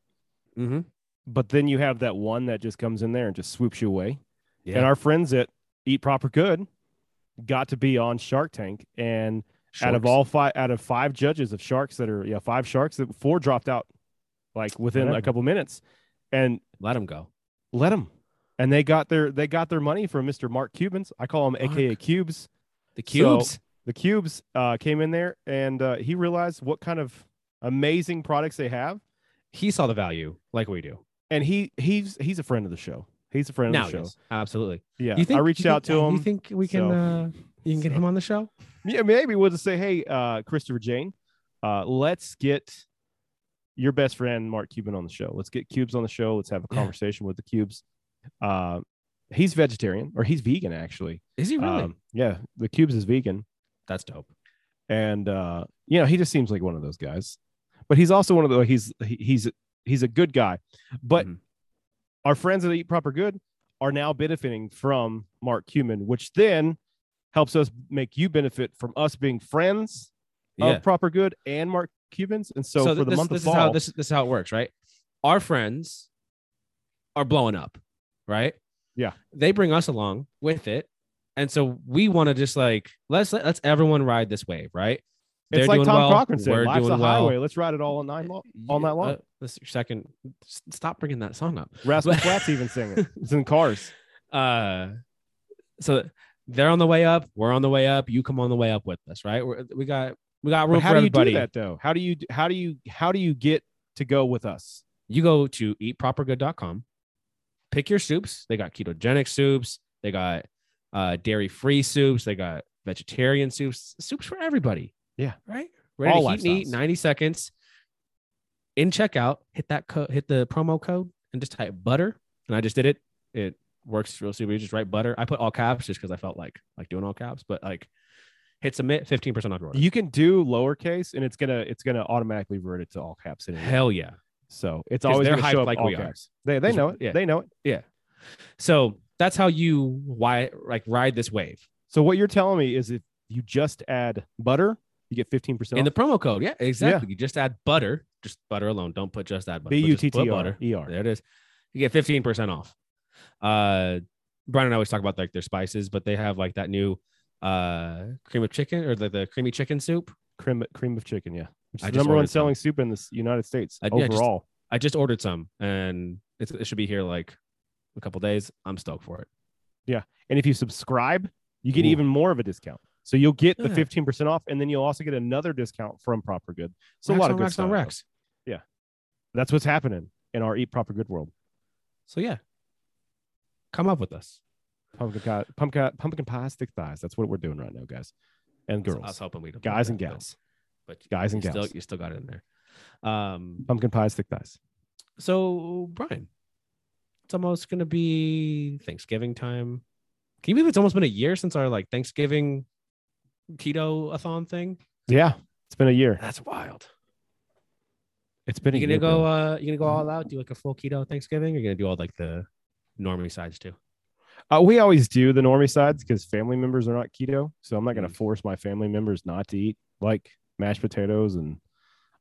[SPEAKER 1] Mm-hmm.
[SPEAKER 2] but then you have that one that just comes in there and just swoops you away.
[SPEAKER 1] Yeah.
[SPEAKER 2] And our friends at Eat Proper Good got to be on Shark Tank, and out of all five, out of five judges of sharks that are, yeah, five sharks, that four dropped out like within a couple minutes, and
[SPEAKER 1] let them go.
[SPEAKER 2] let them. And they got their they got their money from Mr. Mark Cubans. I call him AKA Cubes.
[SPEAKER 1] The
[SPEAKER 2] So-
[SPEAKER 1] cubes.
[SPEAKER 2] the cubes uh, came in there and uh, he realized what kind of amazing products they have
[SPEAKER 1] he saw the value like we do.
[SPEAKER 2] and he he's he's a friend of the show he's a friend
[SPEAKER 1] Now
[SPEAKER 2] of the show.
[SPEAKER 1] Absolutely.
[SPEAKER 2] yeah
[SPEAKER 1] You think
[SPEAKER 2] i reached out
[SPEAKER 1] think-
[SPEAKER 2] to him
[SPEAKER 1] You think we can
[SPEAKER 2] so-
[SPEAKER 1] uh you can get
[SPEAKER 2] so-
[SPEAKER 1] him on the show?
[SPEAKER 2] yeah maybe we'll just say hey uh, christopher jane uh, let's get your best friend mark cuban on the show let's get cubes on the show let's have a
[SPEAKER 1] Yeah.
[SPEAKER 2] conversation with the cubes uh, he's vegetarian or he's vegan actually
[SPEAKER 1] Is he really?
[SPEAKER 2] Um, yeah the cubes is vegan
[SPEAKER 1] That's dope.
[SPEAKER 2] and uh you know he just seems like one of those guys but he's also one of the he's he- he's he's a good guy but
[SPEAKER 1] Mhm.
[SPEAKER 2] our friends at eat proper good are now benefiting from mark Cuban, which then helps us make you benefit from us being friends
[SPEAKER 1] Yeah.
[SPEAKER 2] of proper good and mark cubans and so, for the
[SPEAKER 1] this,
[SPEAKER 2] month
[SPEAKER 1] this
[SPEAKER 2] of fall
[SPEAKER 1] is how this, this is how it works, right? Our friends are blowing up, right?
[SPEAKER 2] Yeah.
[SPEAKER 1] They bring us along with it. And so we want to just like let's let, let's everyone ride this wave, right?
[SPEAKER 2] it's like
[SPEAKER 1] doing
[SPEAKER 2] tom
[SPEAKER 1] well,
[SPEAKER 2] Cochrane said life's a
[SPEAKER 1] well.
[SPEAKER 2] highway let's ride it all night long all night long
[SPEAKER 1] Uh, this is second. Stop bringing that song up.
[SPEAKER 2] Rascal Flatts even sing it it's in cars
[SPEAKER 1] Uh, so they're on the way up. We're on the way up. You come on the way up with us, right? We're, we got we got room
[SPEAKER 2] but how
[SPEAKER 1] for
[SPEAKER 2] do you do that though how do you how do you how do you get to go with us
[SPEAKER 1] you go to eatpropergood.com, pick your soups. They got ketogenic soups. They got uh, dairy free soups. They got vegetarian soups. Soups for everybody.
[SPEAKER 2] Yeah.
[SPEAKER 1] Right. Ready
[SPEAKER 2] All
[SPEAKER 1] to heat and eat. Ninety seconds. In checkout, hit that code, hit the promo code, and just type butter. And I just did it. It works real super. You just write butter. I put all caps just because I felt like like doing all caps, but like hit submit, fifteen percent off your order.
[SPEAKER 2] You can do lowercase, and it's gonna it's gonna automatically revert it to all caps. Anyway.
[SPEAKER 1] Hell yeah.
[SPEAKER 2] So it's always
[SPEAKER 1] they're hyped
[SPEAKER 2] up
[SPEAKER 1] like we are.
[SPEAKER 2] They they know it.
[SPEAKER 1] yeah.
[SPEAKER 2] They know it. Yeah.
[SPEAKER 1] So that's how you why like ride this wave
[SPEAKER 2] So what you're telling me is if you just add butter, you get 15%
[SPEAKER 1] in the promo code. Yeah, exactly. You just add butter, just butter alone. Don't put just add butter.
[SPEAKER 2] B U T T
[SPEAKER 1] butter.
[SPEAKER 2] E R.
[SPEAKER 1] There it is. You get fifteen percent off. Uh, Brian and I always talk about like their spices, but they have like that new uh cream of chicken or the, the creamy chicken soup.
[SPEAKER 2] Cream cream of chicken, yeah. Which is the number one
[SPEAKER 1] ordered some.
[SPEAKER 2] selling soup in the United States
[SPEAKER 1] I- yeah, just-
[SPEAKER 2] overall.
[SPEAKER 1] I just ordered some, and it's, it should be here like a couple days. I'm stoked for it. Yeah.
[SPEAKER 2] And if you subscribe, you get
[SPEAKER 1] Ooh.
[SPEAKER 2] even more of a discount. So you'll get the
[SPEAKER 1] Yeah.
[SPEAKER 2] 15% off, and then you'll also get another discount from Proper Good. So a lot of good
[SPEAKER 1] Rex
[SPEAKER 2] stuff.
[SPEAKER 1] on Rex.
[SPEAKER 2] That's what's happening in our Eat Proper Good world.
[SPEAKER 1] So yeah, come up with us.
[SPEAKER 2] Pumpkin pie, pumpkin, pumpkin pie, stick thighs. That's what we're doing right now, guys and
[SPEAKER 1] So I
[SPEAKER 2] girls.
[SPEAKER 1] was hoping we'd
[SPEAKER 2] Guys and
[SPEAKER 1] but-
[SPEAKER 2] gals.
[SPEAKER 1] but
[SPEAKER 2] Guys and
[SPEAKER 1] still,
[SPEAKER 2] gals.
[SPEAKER 1] you still got it in there. Um,
[SPEAKER 2] Pumpkin pie, stick thighs.
[SPEAKER 1] so Brian, it's almost gonna be Thanksgiving time. Can you believe it's almost been a year since our like Thanksgiving keto a thon thing?
[SPEAKER 2] Yeah, it's been a year.
[SPEAKER 1] That's wild.
[SPEAKER 2] It's been a
[SPEAKER 1] You gonna
[SPEAKER 2] year.
[SPEAKER 1] go?
[SPEAKER 2] bro.
[SPEAKER 1] Uh, you gonna go all out? Do like a full keto Thanksgiving? You're gonna do all like the normie sides too?
[SPEAKER 2] Uh, we always do the normie sides because family members are not keto. So I'm not going to
[SPEAKER 1] Mm.
[SPEAKER 2] force my family members not to eat like mashed potatoes and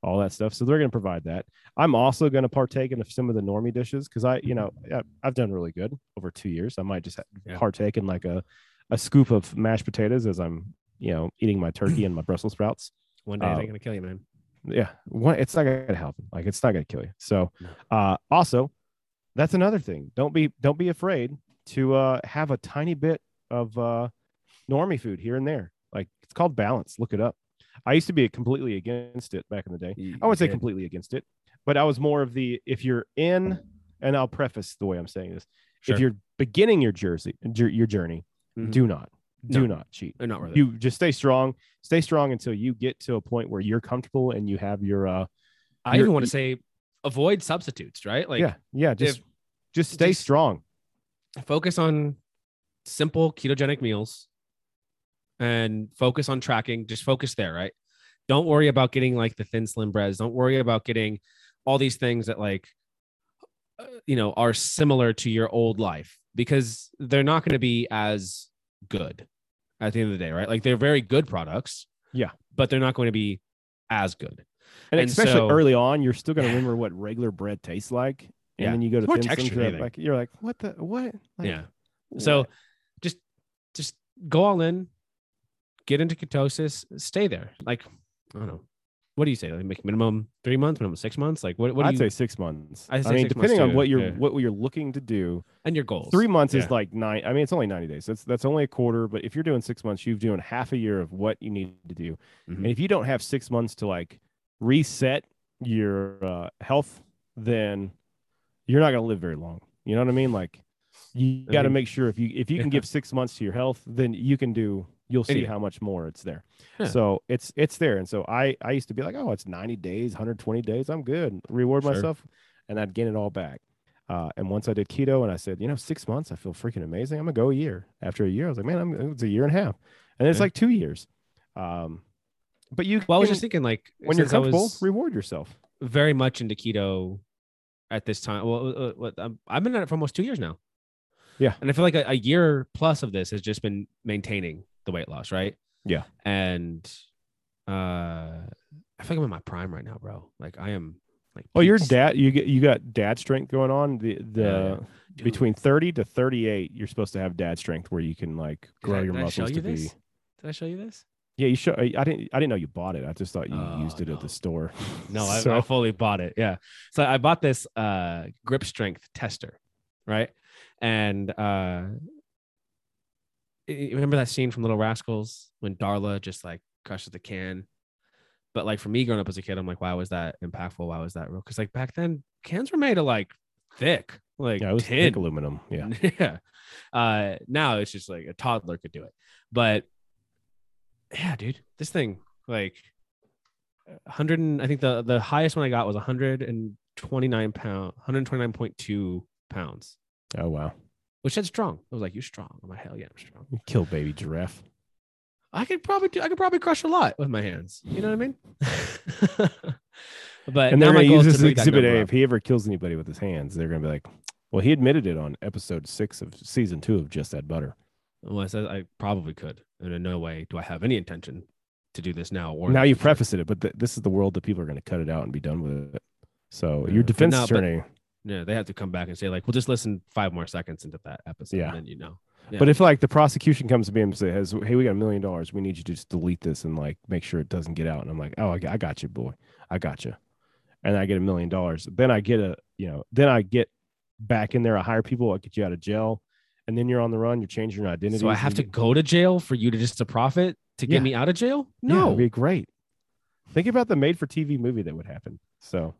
[SPEAKER 2] all that stuff. So they're going to provide that. I'm also going to partake in some of the normie dishes because I, you know, I've done really good over two years. I might just
[SPEAKER 1] Yeah.
[SPEAKER 2] partake in like a, a scoop of mashed potatoes as I'm, you know, eating my turkey and my Brussels sprouts.
[SPEAKER 1] One day
[SPEAKER 2] Uh,
[SPEAKER 1] they're gonna kill you, man.
[SPEAKER 2] Yeah, one, it's not going to happen. Like it's not going to kill you. So, uh, also, that's another thing. Don't be don't be afraid to uh, have a tiny bit of uh, normie food here and there. Like it's called balance. Look it up. I used to be completely against it back in the day. I wouldn't say completely against it, but I was more of the if you're in, and I'll preface the way I'm saying this. If you're beginning your jersey, your journey,
[SPEAKER 1] Mhm.
[SPEAKER 2] do not, do
[SPEAKER 1] No.
[SPEAKER 2] not cheat.
[SPEAKER 1] they're not really.
[SPEAKER 2] You just stay strong, stay strong until you get to a point where you're comfortable and you have your uh,
[SPEAKER 1] I
[SPEAKER 2] you're-
[SPEAKER 1] even want to say avoid substitutes, right? Like
[SPEAKER 2] yeah, yeah, just
[SPEAKER 1] if-
[SPEAKER 2] just stay
[SPEAKER 1] just-
[SPEAKER 2] strong.
[SPEAKER 1] focus on simple ketogenic meals and focus on tracking just focus there right don't worry about getting like the thin slim breads don't worry about getting all these things that like uh, you know are similar to your old life because they're not going to be as good at the end of the day right like they're very good products
[SPEAKER 2] Yeah.
[SPEAKER 1] but they're not going to be as good
[SPEAKER 2] And,
[SPEAKER 1] And
[SPEAKER 2] especially
[SPEAKER 1] so-
[SPEAKER 2] early on, you're still gonna remember what regular bread tastes like. And
[SPEAKER 1] Yeah.
[SPEAKER 2] then you go to
[SPEAKER 1] more
[SPEAKER 2] Thin you're like you're like, what the what? Like,
[SPEAKER 1] yeah So
[SPEAKER 2] what?
[SPEAKER 1] just just go all in, get into ketosis, stay there. Like, I don't know. What do you say? Like make minimum three months, minimum six months? Like what what do
[SPEAKER 2] I'd
[SPEAKER 1] you
[SPEAKER 2] say six months.
[SPEAKER 1] I'd
[SPEAKER 2] I mean, depending on
[SPEAKER 1] too,
[SPEAKER 2] what you're
[SPEAKER 1] yeah.
[SPEAKER 2] what you're looking to do,
[SPEAKER 1] and your goals?
[SPEAKER 2] three months is like nine. I mean, it's only 90 days. That's that's only a quarter. But if you're doing six months, you've doing half a year of what you need to do.
[SPEAKER 1] Mhm.
[SPEAKER 2] And if you don't have six months to like reset your uh, health, then you're not gonna live very long. You know what I mean? Like you got to make sure if you if you can give six months to your health, then you can do. You'll see how much more it's there.
[SPEAKER 1] Yeah.
[SPEAKER 2] So it's it's there. And so I I used to be like, oh, it's 90 days, 120 days. I'm good. Reward
[SPEAKER 1] Sure.
[SPEAKER 2] myself, and I'd gain it all back. Uh, and once I did keto, and I said, you know, six months, I feel freaking amazing. I'm gonna go a year. After a year, I was like, man, I'm it's a year and a half, and it's
[SPEAKER 1] Yeah.
[SPEAKER 2] like two years. Um, but you
[SPEAKER 1] well, I was just thinking like
[SPEAKER 2] when you're comfortable, reward yourself.
[SPEAKER 1] very much into keto at this time. Well, uh, I'm, I've been at it for almost two years now.
[SPEAKER 2] Yeah.
[SPEAKER 1] and I feel like a, a year plus of this has just been maintaining the weight loss, right?
[SPEAKER 2] Yeah.
[SPEAKER 1] and uh, I feel like I'm in my prime right now, bro. Like I am like.
[SPEAKER 2] oh your dad, you get you got dad strength going on. The the
[SPEAKER 1] yeah.
[SPEAKER 2] Between 30 to 38, you're supposed to have dad strength where you can like grow
[SPEAKER 1] I-
[SPEAKER 2] your
[SPEAKER 1] did I show
[SPEAKER 2] muscles
[SPEAKER 1] you
[SPEAKER 2] to be.
[SPEAKER 1] Did I show you this?
[SPEAKER 2] Yeah, you show. I I didn't. I didn't know you bought it. I just thought you
[SPEAKER 1] Oh,
[SPEAKER 2] used it at the store.
[SPEAKER 1] No, I,
[SPEAKER 2] So-
[SPEAKER 1] I fully bought it. Yeah. So I bought this uh grip strength tester, right? And uh remember that scene from Little Rascals when Darla just like crushes the can? But like for me growing up as a kid, I'm like, why was that impactful? Why was that real? Because like back then, cans were made of like thick. like
[SPEAKER 2] Yeah, it was
[SPEAKER 1] tin.
[SPEAKER 2] thick aluminum. Yeah.
[SPEAKER 1] yeah. Uh, now it's just like a toddler could do it, but yeah, dude, this thing like 100. and- I think the the highest one I got was 129 pound, 129.2 pounds,
[SPEAKER 2] Oh wow.
[SPEAKER 1] which said strong. I was like, you're strong? I'm like, hell yeah, I'm strong.
[SPEAKER 2] You kill baby giraffe.
[SPEAKER 1] I could probably do. I could probably crush a lot with my hands. You know what I mean? but
[SPEAKER 2] and
[SPEAKER 1] now
[SPEAKER 2] they're
[SPEAKER 1] my
[SPEAKER 2] gonna
[SPEAKER 1] goal
[SPEAKER 2] use
[SPEAKER 1] is
[SPEAKER 2] this
[SPEAKER 1] to
[SPEAKER 2] exhibit A.
[SPEAKER 1] up.
[SPEAKER 2] If he ever kills anybody with his hands, they're gonna be like, "Well, he admitted it on episode six of season two of Just That Butter."
[SPEAKER 1] Well, I said I probably could, and in no way do I have any intention to do this now. Or
[SPEAKER 2] now you
[SPEAKER 1] future.
[SPEAKER 2] prefaced it, but th- this is the world that people are gonna cut it out and be done with it. So
[SPEAKER 1] Yeah,
[SPEAKER 2] your
[SPEAKER 1] but
[SPEAKER 2] defense
[SPEAKER 1] no, but-
[SPEAKER 2] attorney.
[SPEAKER 1] Yeah, they have to come back and say like, "We'll just listen five more seconds into that episode,
[SPEAKER 2] Yeah.
[SPEAKER 1] and then you know." Yeah.
[SPEAKER 2] But if like the prosecution comes to me and says, "Hey, we got a million dollars. We need you to just delete this and like make sure it doesn't get out," and I'm like, "Oh, I got, I got you, boy. I got you," and I get a million dollars, then I get a, you know, then I get back in there. I hire people. I get you out of jail, and then you're on the run. You're changing your identity.
[SPEAKER 1] so I have to go to jail for you to just to profit to get
[SPEAKER 2] Yeah.
[SPEAKER 1] me out of jail?
[SPEAKER 2] No,
[SPEAKER 1] No,
[SPEAKER 2] it'd be great. Think about the made-for-TV movie that would happen. So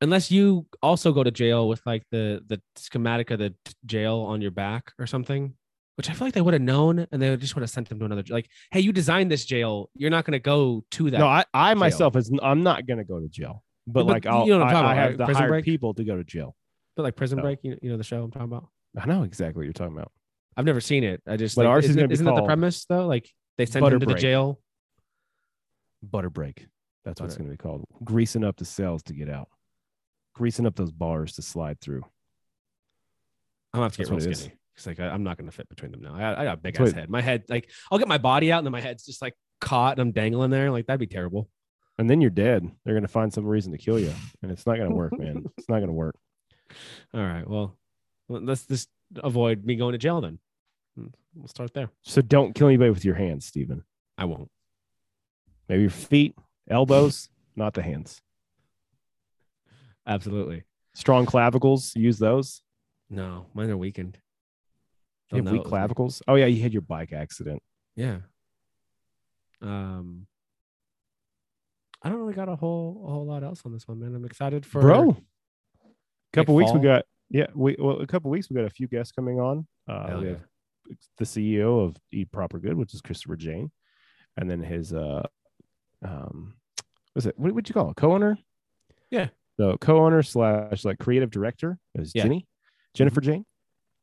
[SPEAKER 1] unless you also go to jail with like the the schematic of the jail on your back or something. Which I feel like they would have known, and they just would have sent them to another. Like, hey, you designed this jail. You're not going to go to that.
[SPEAKER 2] no, I, I myself is I'm not going to go to jail, but,
[SPEAKER 1] but
[SPEAKER 2] like I'll,
[SPEAKER 1] you know
[SPEAKER 2] I,
[SPEAKER 1] about,
[SPEAKER 2] have
[SPEAKER 1] right?
[SPEAKER 2] to
[SPEAKER 1] Prison
[SPEAKER 2] hire
[SPEAKER 1] Break?
[SPEAKER 2] people to go to jail.
[SPEAKER 1] but like Prison
[SPEAKER 2] No.
[SPEAKER 1] Break, you, you know the show I'm talking about.
[SPEAKER 2] I know exactly what you're talking about.
[SPEAKER 1] I've never seen it. I just
[SPEAKER 2] But
[SPEAKER 1] like,
[SPEAKER 2] ours is
[SPEAKER 1] isn't,
[SPEAKER 2] gonna be
[SPEAKER 1] isn't that the
[SPEAKER 2] called
[SPEAKER 1] premise though? Like they send
[SPEAKER 2] Butter
[SPEAKER 1] him to the
[SPEAKER 2] Break.
[SPEAKER 1] jail.
[SPEAKER 2] Butter break. That's what it's
[SPEAKER 1] Butter.
[SPEAKER 2] going to be called. Greasing up the cells to get out. Greasing up those bars to slide through.
[SPEAKER 1] I'm gonna have to get
[SPEAKER 2] That's
[SPEAKER 1] real
[SPEAKER 2] what it is.
[SPEAKER 1] skinny. It's like I, I'm not gonna fit between them now. I, I got a big
[SPEAKER 2] That's
[SPEAKER 1] ass
[SPEAKER 2] what-
[SPEAKER 1] head. My head, like I'll get my body out, and then my head's just like caught, and I'm dangling there. Like that'd be terrible.
[SPEAKER 2] And then you're dead. They're going to find some reason to kill you. And it's not going to work, man. It's not going to work.
[SPEAKER 1] All right, well, let's just avoid me going to jail then. We'll start there.
[SPEAKER 2] So don't kill anybody with your hands, Stephen.
[SPEAKER 1] I won't.
[SPEAKER 2] Maybe your feet, elbows, not the hands.
[SPEAKER 1] Absolutely.
[SPEAKER 2] Strong clavicles, use those.
[SPEAKER 1] No, mine are weakened.
[SPEAKER 2] You have weak
[SPEAKER 1] me.
[SPEAKER 2] clavicles. Oh yeah, you had your bike accident.
[SPEAKER 1] Yeah. Um. I don't really got a whole a whole lot else on this one, man. I'm excited for
[SPEAKER 2] Bro. couple weeks we got yeah, we well a couple weeks we got a few guests coming on. Uh we
[SPEAKER 1] yeah.
[SPEAKER 2] have the CEO of Eat Proper Good, which is Christopher Jane, and then his uh um was it what would you call it? Co-owner?
[SPEAKER 1] Yeah.
[SPEAKER 2] So co-owner slash like creative director is
[SPEAKER 1] Yeah. Mm-hmm.
[SPEAKER 2] Jenny, Jennifer Jane,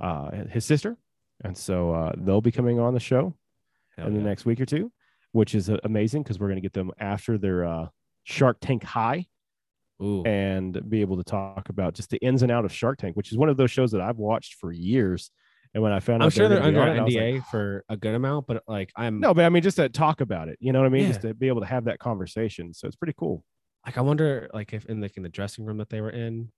[SPEAKER 2] uh his sister. And so uh they'll be coming on the show
[SPEAKER 1] Hell
[SPEAKER 2] in the next week or two, which is uh, amazing because we're going to get them after their uh, Shark Tank High
[SPEAKER 1] Ooh.
[SPEAKER 2] and be able to talk about just the ins and out of Shark Tank, which is one of those shows that I've watched for years. And when I found out,
[SPEAKER 1] I'm sure
[SPEAKER 2] they
[SPEAKER 1] they're under
[SPEAKER 2] on it,
[SPEAKER 1] NDA
[SPEAKER 2] like,
[SPEAKER 1] for a good amount, but like I'm
[SPEAKER 2] no, but I mean, just to talk about it, you know what I mean? Just to be able to have that conversation. So it's pretty cool.
[SPEAKER 1] like I wonder like if in like in the dressing room that they were in,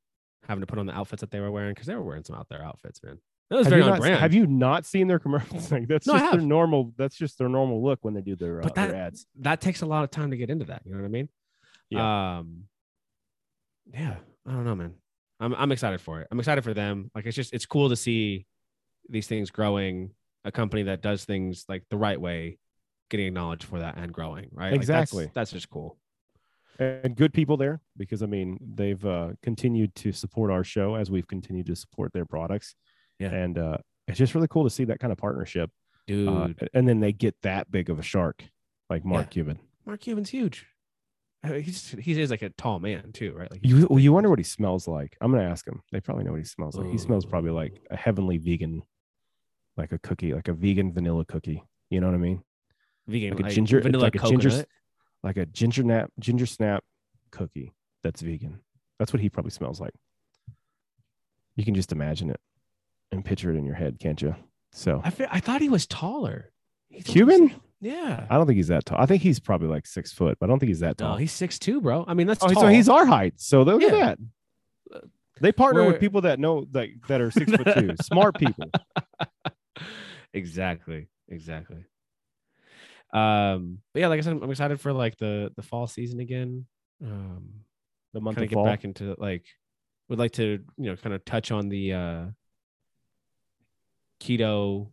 [SPEAKER 1] having to put on the outfits that they were wearing because they were wearing some out there outfits, man. That was
[SPEAKER 2] Have
[SPEAKER 1] very on
[SPEAKER 2] not,
[SPEAKER 1] brand.
[SPEAKER 2] have you not seen their commercials? Like that's
[SPEAKER 1] No,
[SPEAKER 2] just their normal. That's just their normal look when they do their, uh,
[SPEAKER 1] But
[SPEAKER 2] their ads.
[SPEAKER 1] that takes a lot of time to get into that. You know what I mean?
[SPEAKER 2] Yeah.
[SPEAKER 1] Um. Yeah, I don't know, man. I'm I'm excited for it. I'm excited for them. Like it's just it's cool to see these things growing. A company that does things like the right way, getting acknowledged for that and growing. Right? Like, that's-
[SPEAKER 2] Exactly.
[SPEAKER 1] that's just cool.
[SPEAKER 2] and good people there because I mean they've uh, continued to support our show as we've continued to support their products.
[SPEAKER 1] Yeah.
[SPEAKER 2] and uh, it's just really cool to see that kind of partnership.
[SPEAKER 1] Dude,
[SPEAKER 2] Uh, and then they get that big of a shark like Mark Cuban.
[SPEAKER 1] Mark Cuban's huge. Uh, He's he is like a tall man too, right? Like
[SPEAKER 2] You well, you wonder what he smells like. I'm gonna ask him. They probably know what he smells like. He smells probably like a heavenly vegan, like a cookie, like a vegan vanilla cookie. You know what I mean?
[SPEAKER 1] vegan,
[SPEAKER 2] like a ginger- it's
[SPEAKER 1] vanilla
[SPEAKER 2] like a ginger. Like a ginger nap, ginger snap cookie that's vegan. That's what he probably smells like. You can just imagine it and picture it in your head, can't you? So
[SPEAKER 1] I I thought he was taller. He's
[SPEAKER 2] Cuban?
[SPEAKER 1] Yeah.
[SPEAKER 2] I don't think he's that tall. I think he's probably like six foot, but I don't think he's that
[SPEAKER 1] No,
[SPEAKER 2] tall.
[SPEAKER 1] he's six two, bro. I mean, that's
[SPEAKER 2] oh,
[SPEAKER 1] tall.
[SPEAKER 2] so he's our height. So look
[SPEAKER 1] Yeah.
[SPEAKER 2] at that. They partner
[SPEAKER 1] We're-
[SPEAKER 2] with people that know that that are six foot two, smart people.
[SPEAKER 1] exactly, exactly. Um, but yeah, like I said, I'm excited for like the the fall season again. Um,
[SPEAKER 2] The month
[SPEAKER 1] kind
[SPEAKER 2] of
[SPEAKER 1] get
[SPEAKER 2] fall.
[SPEAKER 1] back into like, would like to you know kind of touch on the uh keto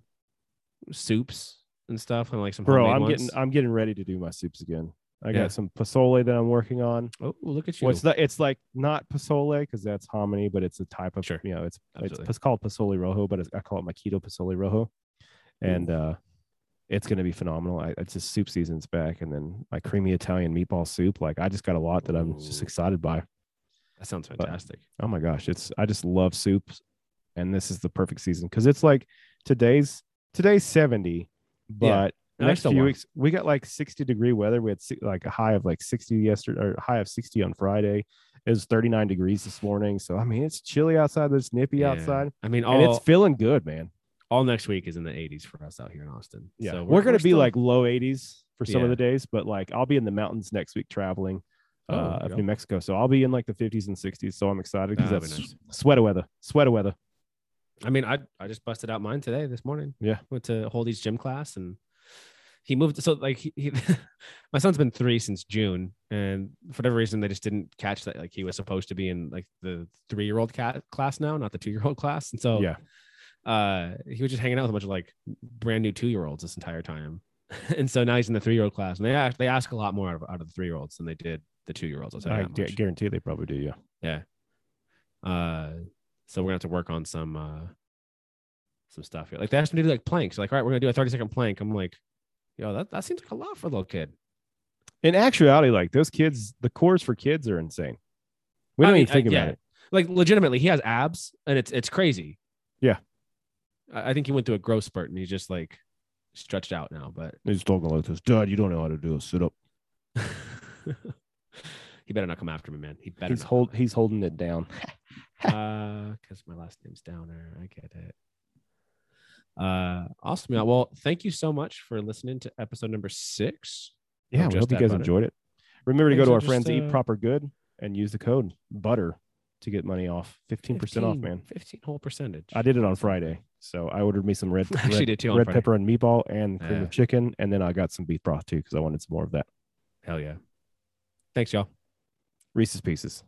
[SPEAKER 1] soups and stuff and like some
[SPEAKER 2] Bro, I'm
[SPEAKER 1] ones.
[SPEAKER 2] getting I'm getting ready to do my soups again. I
[SPEAKER 1] Yeah.
[SPEAKER 2] got some pozole that I'm working on.
[SPEAKER 1] Oh, look at you.
[SPEAKER 2] Well, it's not, it's like not pozole because that's hominy, but it's a type of
[SPEAKER 1] Sure.
[SPEAKER 2] you know it's it's,
[SPEAKER 1] Absolutely.
[SPEAKER 2] it's called pozole rojo, but it's, I call it my keto pozole rojo, and uh, it's gonna be phenomenal. I, it's just soup season's back, and then my creamy Italian meatball soup. Like I just got a lot that I'm just excited by.
[SPEAKER 1] that sounds fantastic.
[SPEAKER 2] Oh my gosh, it's I just love soups, and this is the perfect season because it's like today's today's 70, but
[SPEAKER 1] No,
[SPEAKER 2] next few
[SPEAKER 1] warm.
[SPEAKER 2] weeks we got like 60 degree weather. We had like a high of like 60 yesterday, or high of 60 on Friday. It was 39 degrees this morning, so I mean it's chilly outside. It's nippy
[SPEAKER 1] Yeah.
[SPEAKER 2] outside,
[SPEAKER 1] I mean,
[SPEAKER 2] and it's feeling good, man.
[SPEAKER 1] all next week is in the 80s for us out here in Austin.
[SPEAKER 2] Yeah,
[SPEAKER 1] So
[SPEAKER 2] we're, gonna be
[SPEAKER 1] still-
[SPEAKER 2] like low 80s for some of the days, but like I'll be in the mountains next week traveling.
[SPEAKER 1] Oh,
[SPEAKER 2] uh, of. New Mexico, so I'll be in like the 50s and 60s. So I'm excited because that's
[SPEAKER 1] be nice.
[SPEAKER 2] sweater weather, sweater weather.
[SPEAKER 1] I mean, I I just busted out mine today this morning.
[SPEAKER 2] Yeah.
[SPEAKER 1] went to Holdy's gym class and he moved. So like he, he my son's been three since June, and for whatever reason they just didn't catch that like he was supposed to be in like the three year old cat class now, not the two year old class. And so
[SPEAKER 2] Yeah,
[SPEAKER 1] uh he was just hanging out with a bunch of like brand new two year olds this entire time. and so now he's in the three year old class, and they ask, they ask a lot more out of, out of the three year olds than they did the two year olds. I'll tell you
[SPEAKER 2] I
[SPEAKER 1] much.
[SPEAKER 2] guarantee they probably do. Yeah.
[SPEAKER 1] Yeah. Uh, so we're gonna have to work on some uh some stuff here. Like they asked me to do like planks. Like, all right, we're gonna do a 30 second plank. I'm like, yo, that, that seems like a lot for a little kid.
[SPEAKER 2] In actuality, like those kids, the cores for kids are insane. We don't
[SPEAKER 1] mean,
[SPEAKER 2] even think
[SPEAKER 1] I-
[SPEAKER 2] about
[SPEAKER 1] yeah.
[SPEAKER 2] it.
[SPEAKER 1] Like legitimately, he has abs and it's it's crazy.
[SPEAKER 2] Yeah.
[SPEAKER 1] I, I think he went through a growth spurt and he's just like stretched out now, but
[SPEAKER 2] He's talking like this, Dad. You don't know how to do a sit up.
[SPEAKER 1] he better not come after me, man. He better
[SPEAKER 2] He's
[SPEAKER 1] not.
[SPEAKER 2] hold. He's holding it down.
[SPEAKER 1] uh because my last name's Downer. I get it. Uh awesome. Yeah, Well, thank you so much for listening to episode number six.
[SPEAKER 2] Yeah, we hope you guys
[SPEAKER 1] Butter.
[SPEAKER 2] enjoyed it. Remember to go to our friends
[SPEAKER 1] uh,
[SPEAKER 2] Eat Proper Good and use the code butter to get money off. Fifteen percent off, man.
[SPEAKER 1] 15 whole percentage.
[SPEAKER 2] I did it on Friday, so I ordered me some red,
[SPEAKER 1] actually
[SPEAKER 2] red,
[SPEAKER 1] did too
[SPEAKER 2] red
[SPEAKER 1] Friday.
[SPEAKER 2] pepper and meatball and cream
[SPEAKER 1] Yeah.
[SPEAKER 2] of chicken, and then I got some beef broth too because I wanted some more of that.
[SPEAKER 1] Hell yeah. Thanks, y'all.
[SPEAKER 2] Reese's Pieces.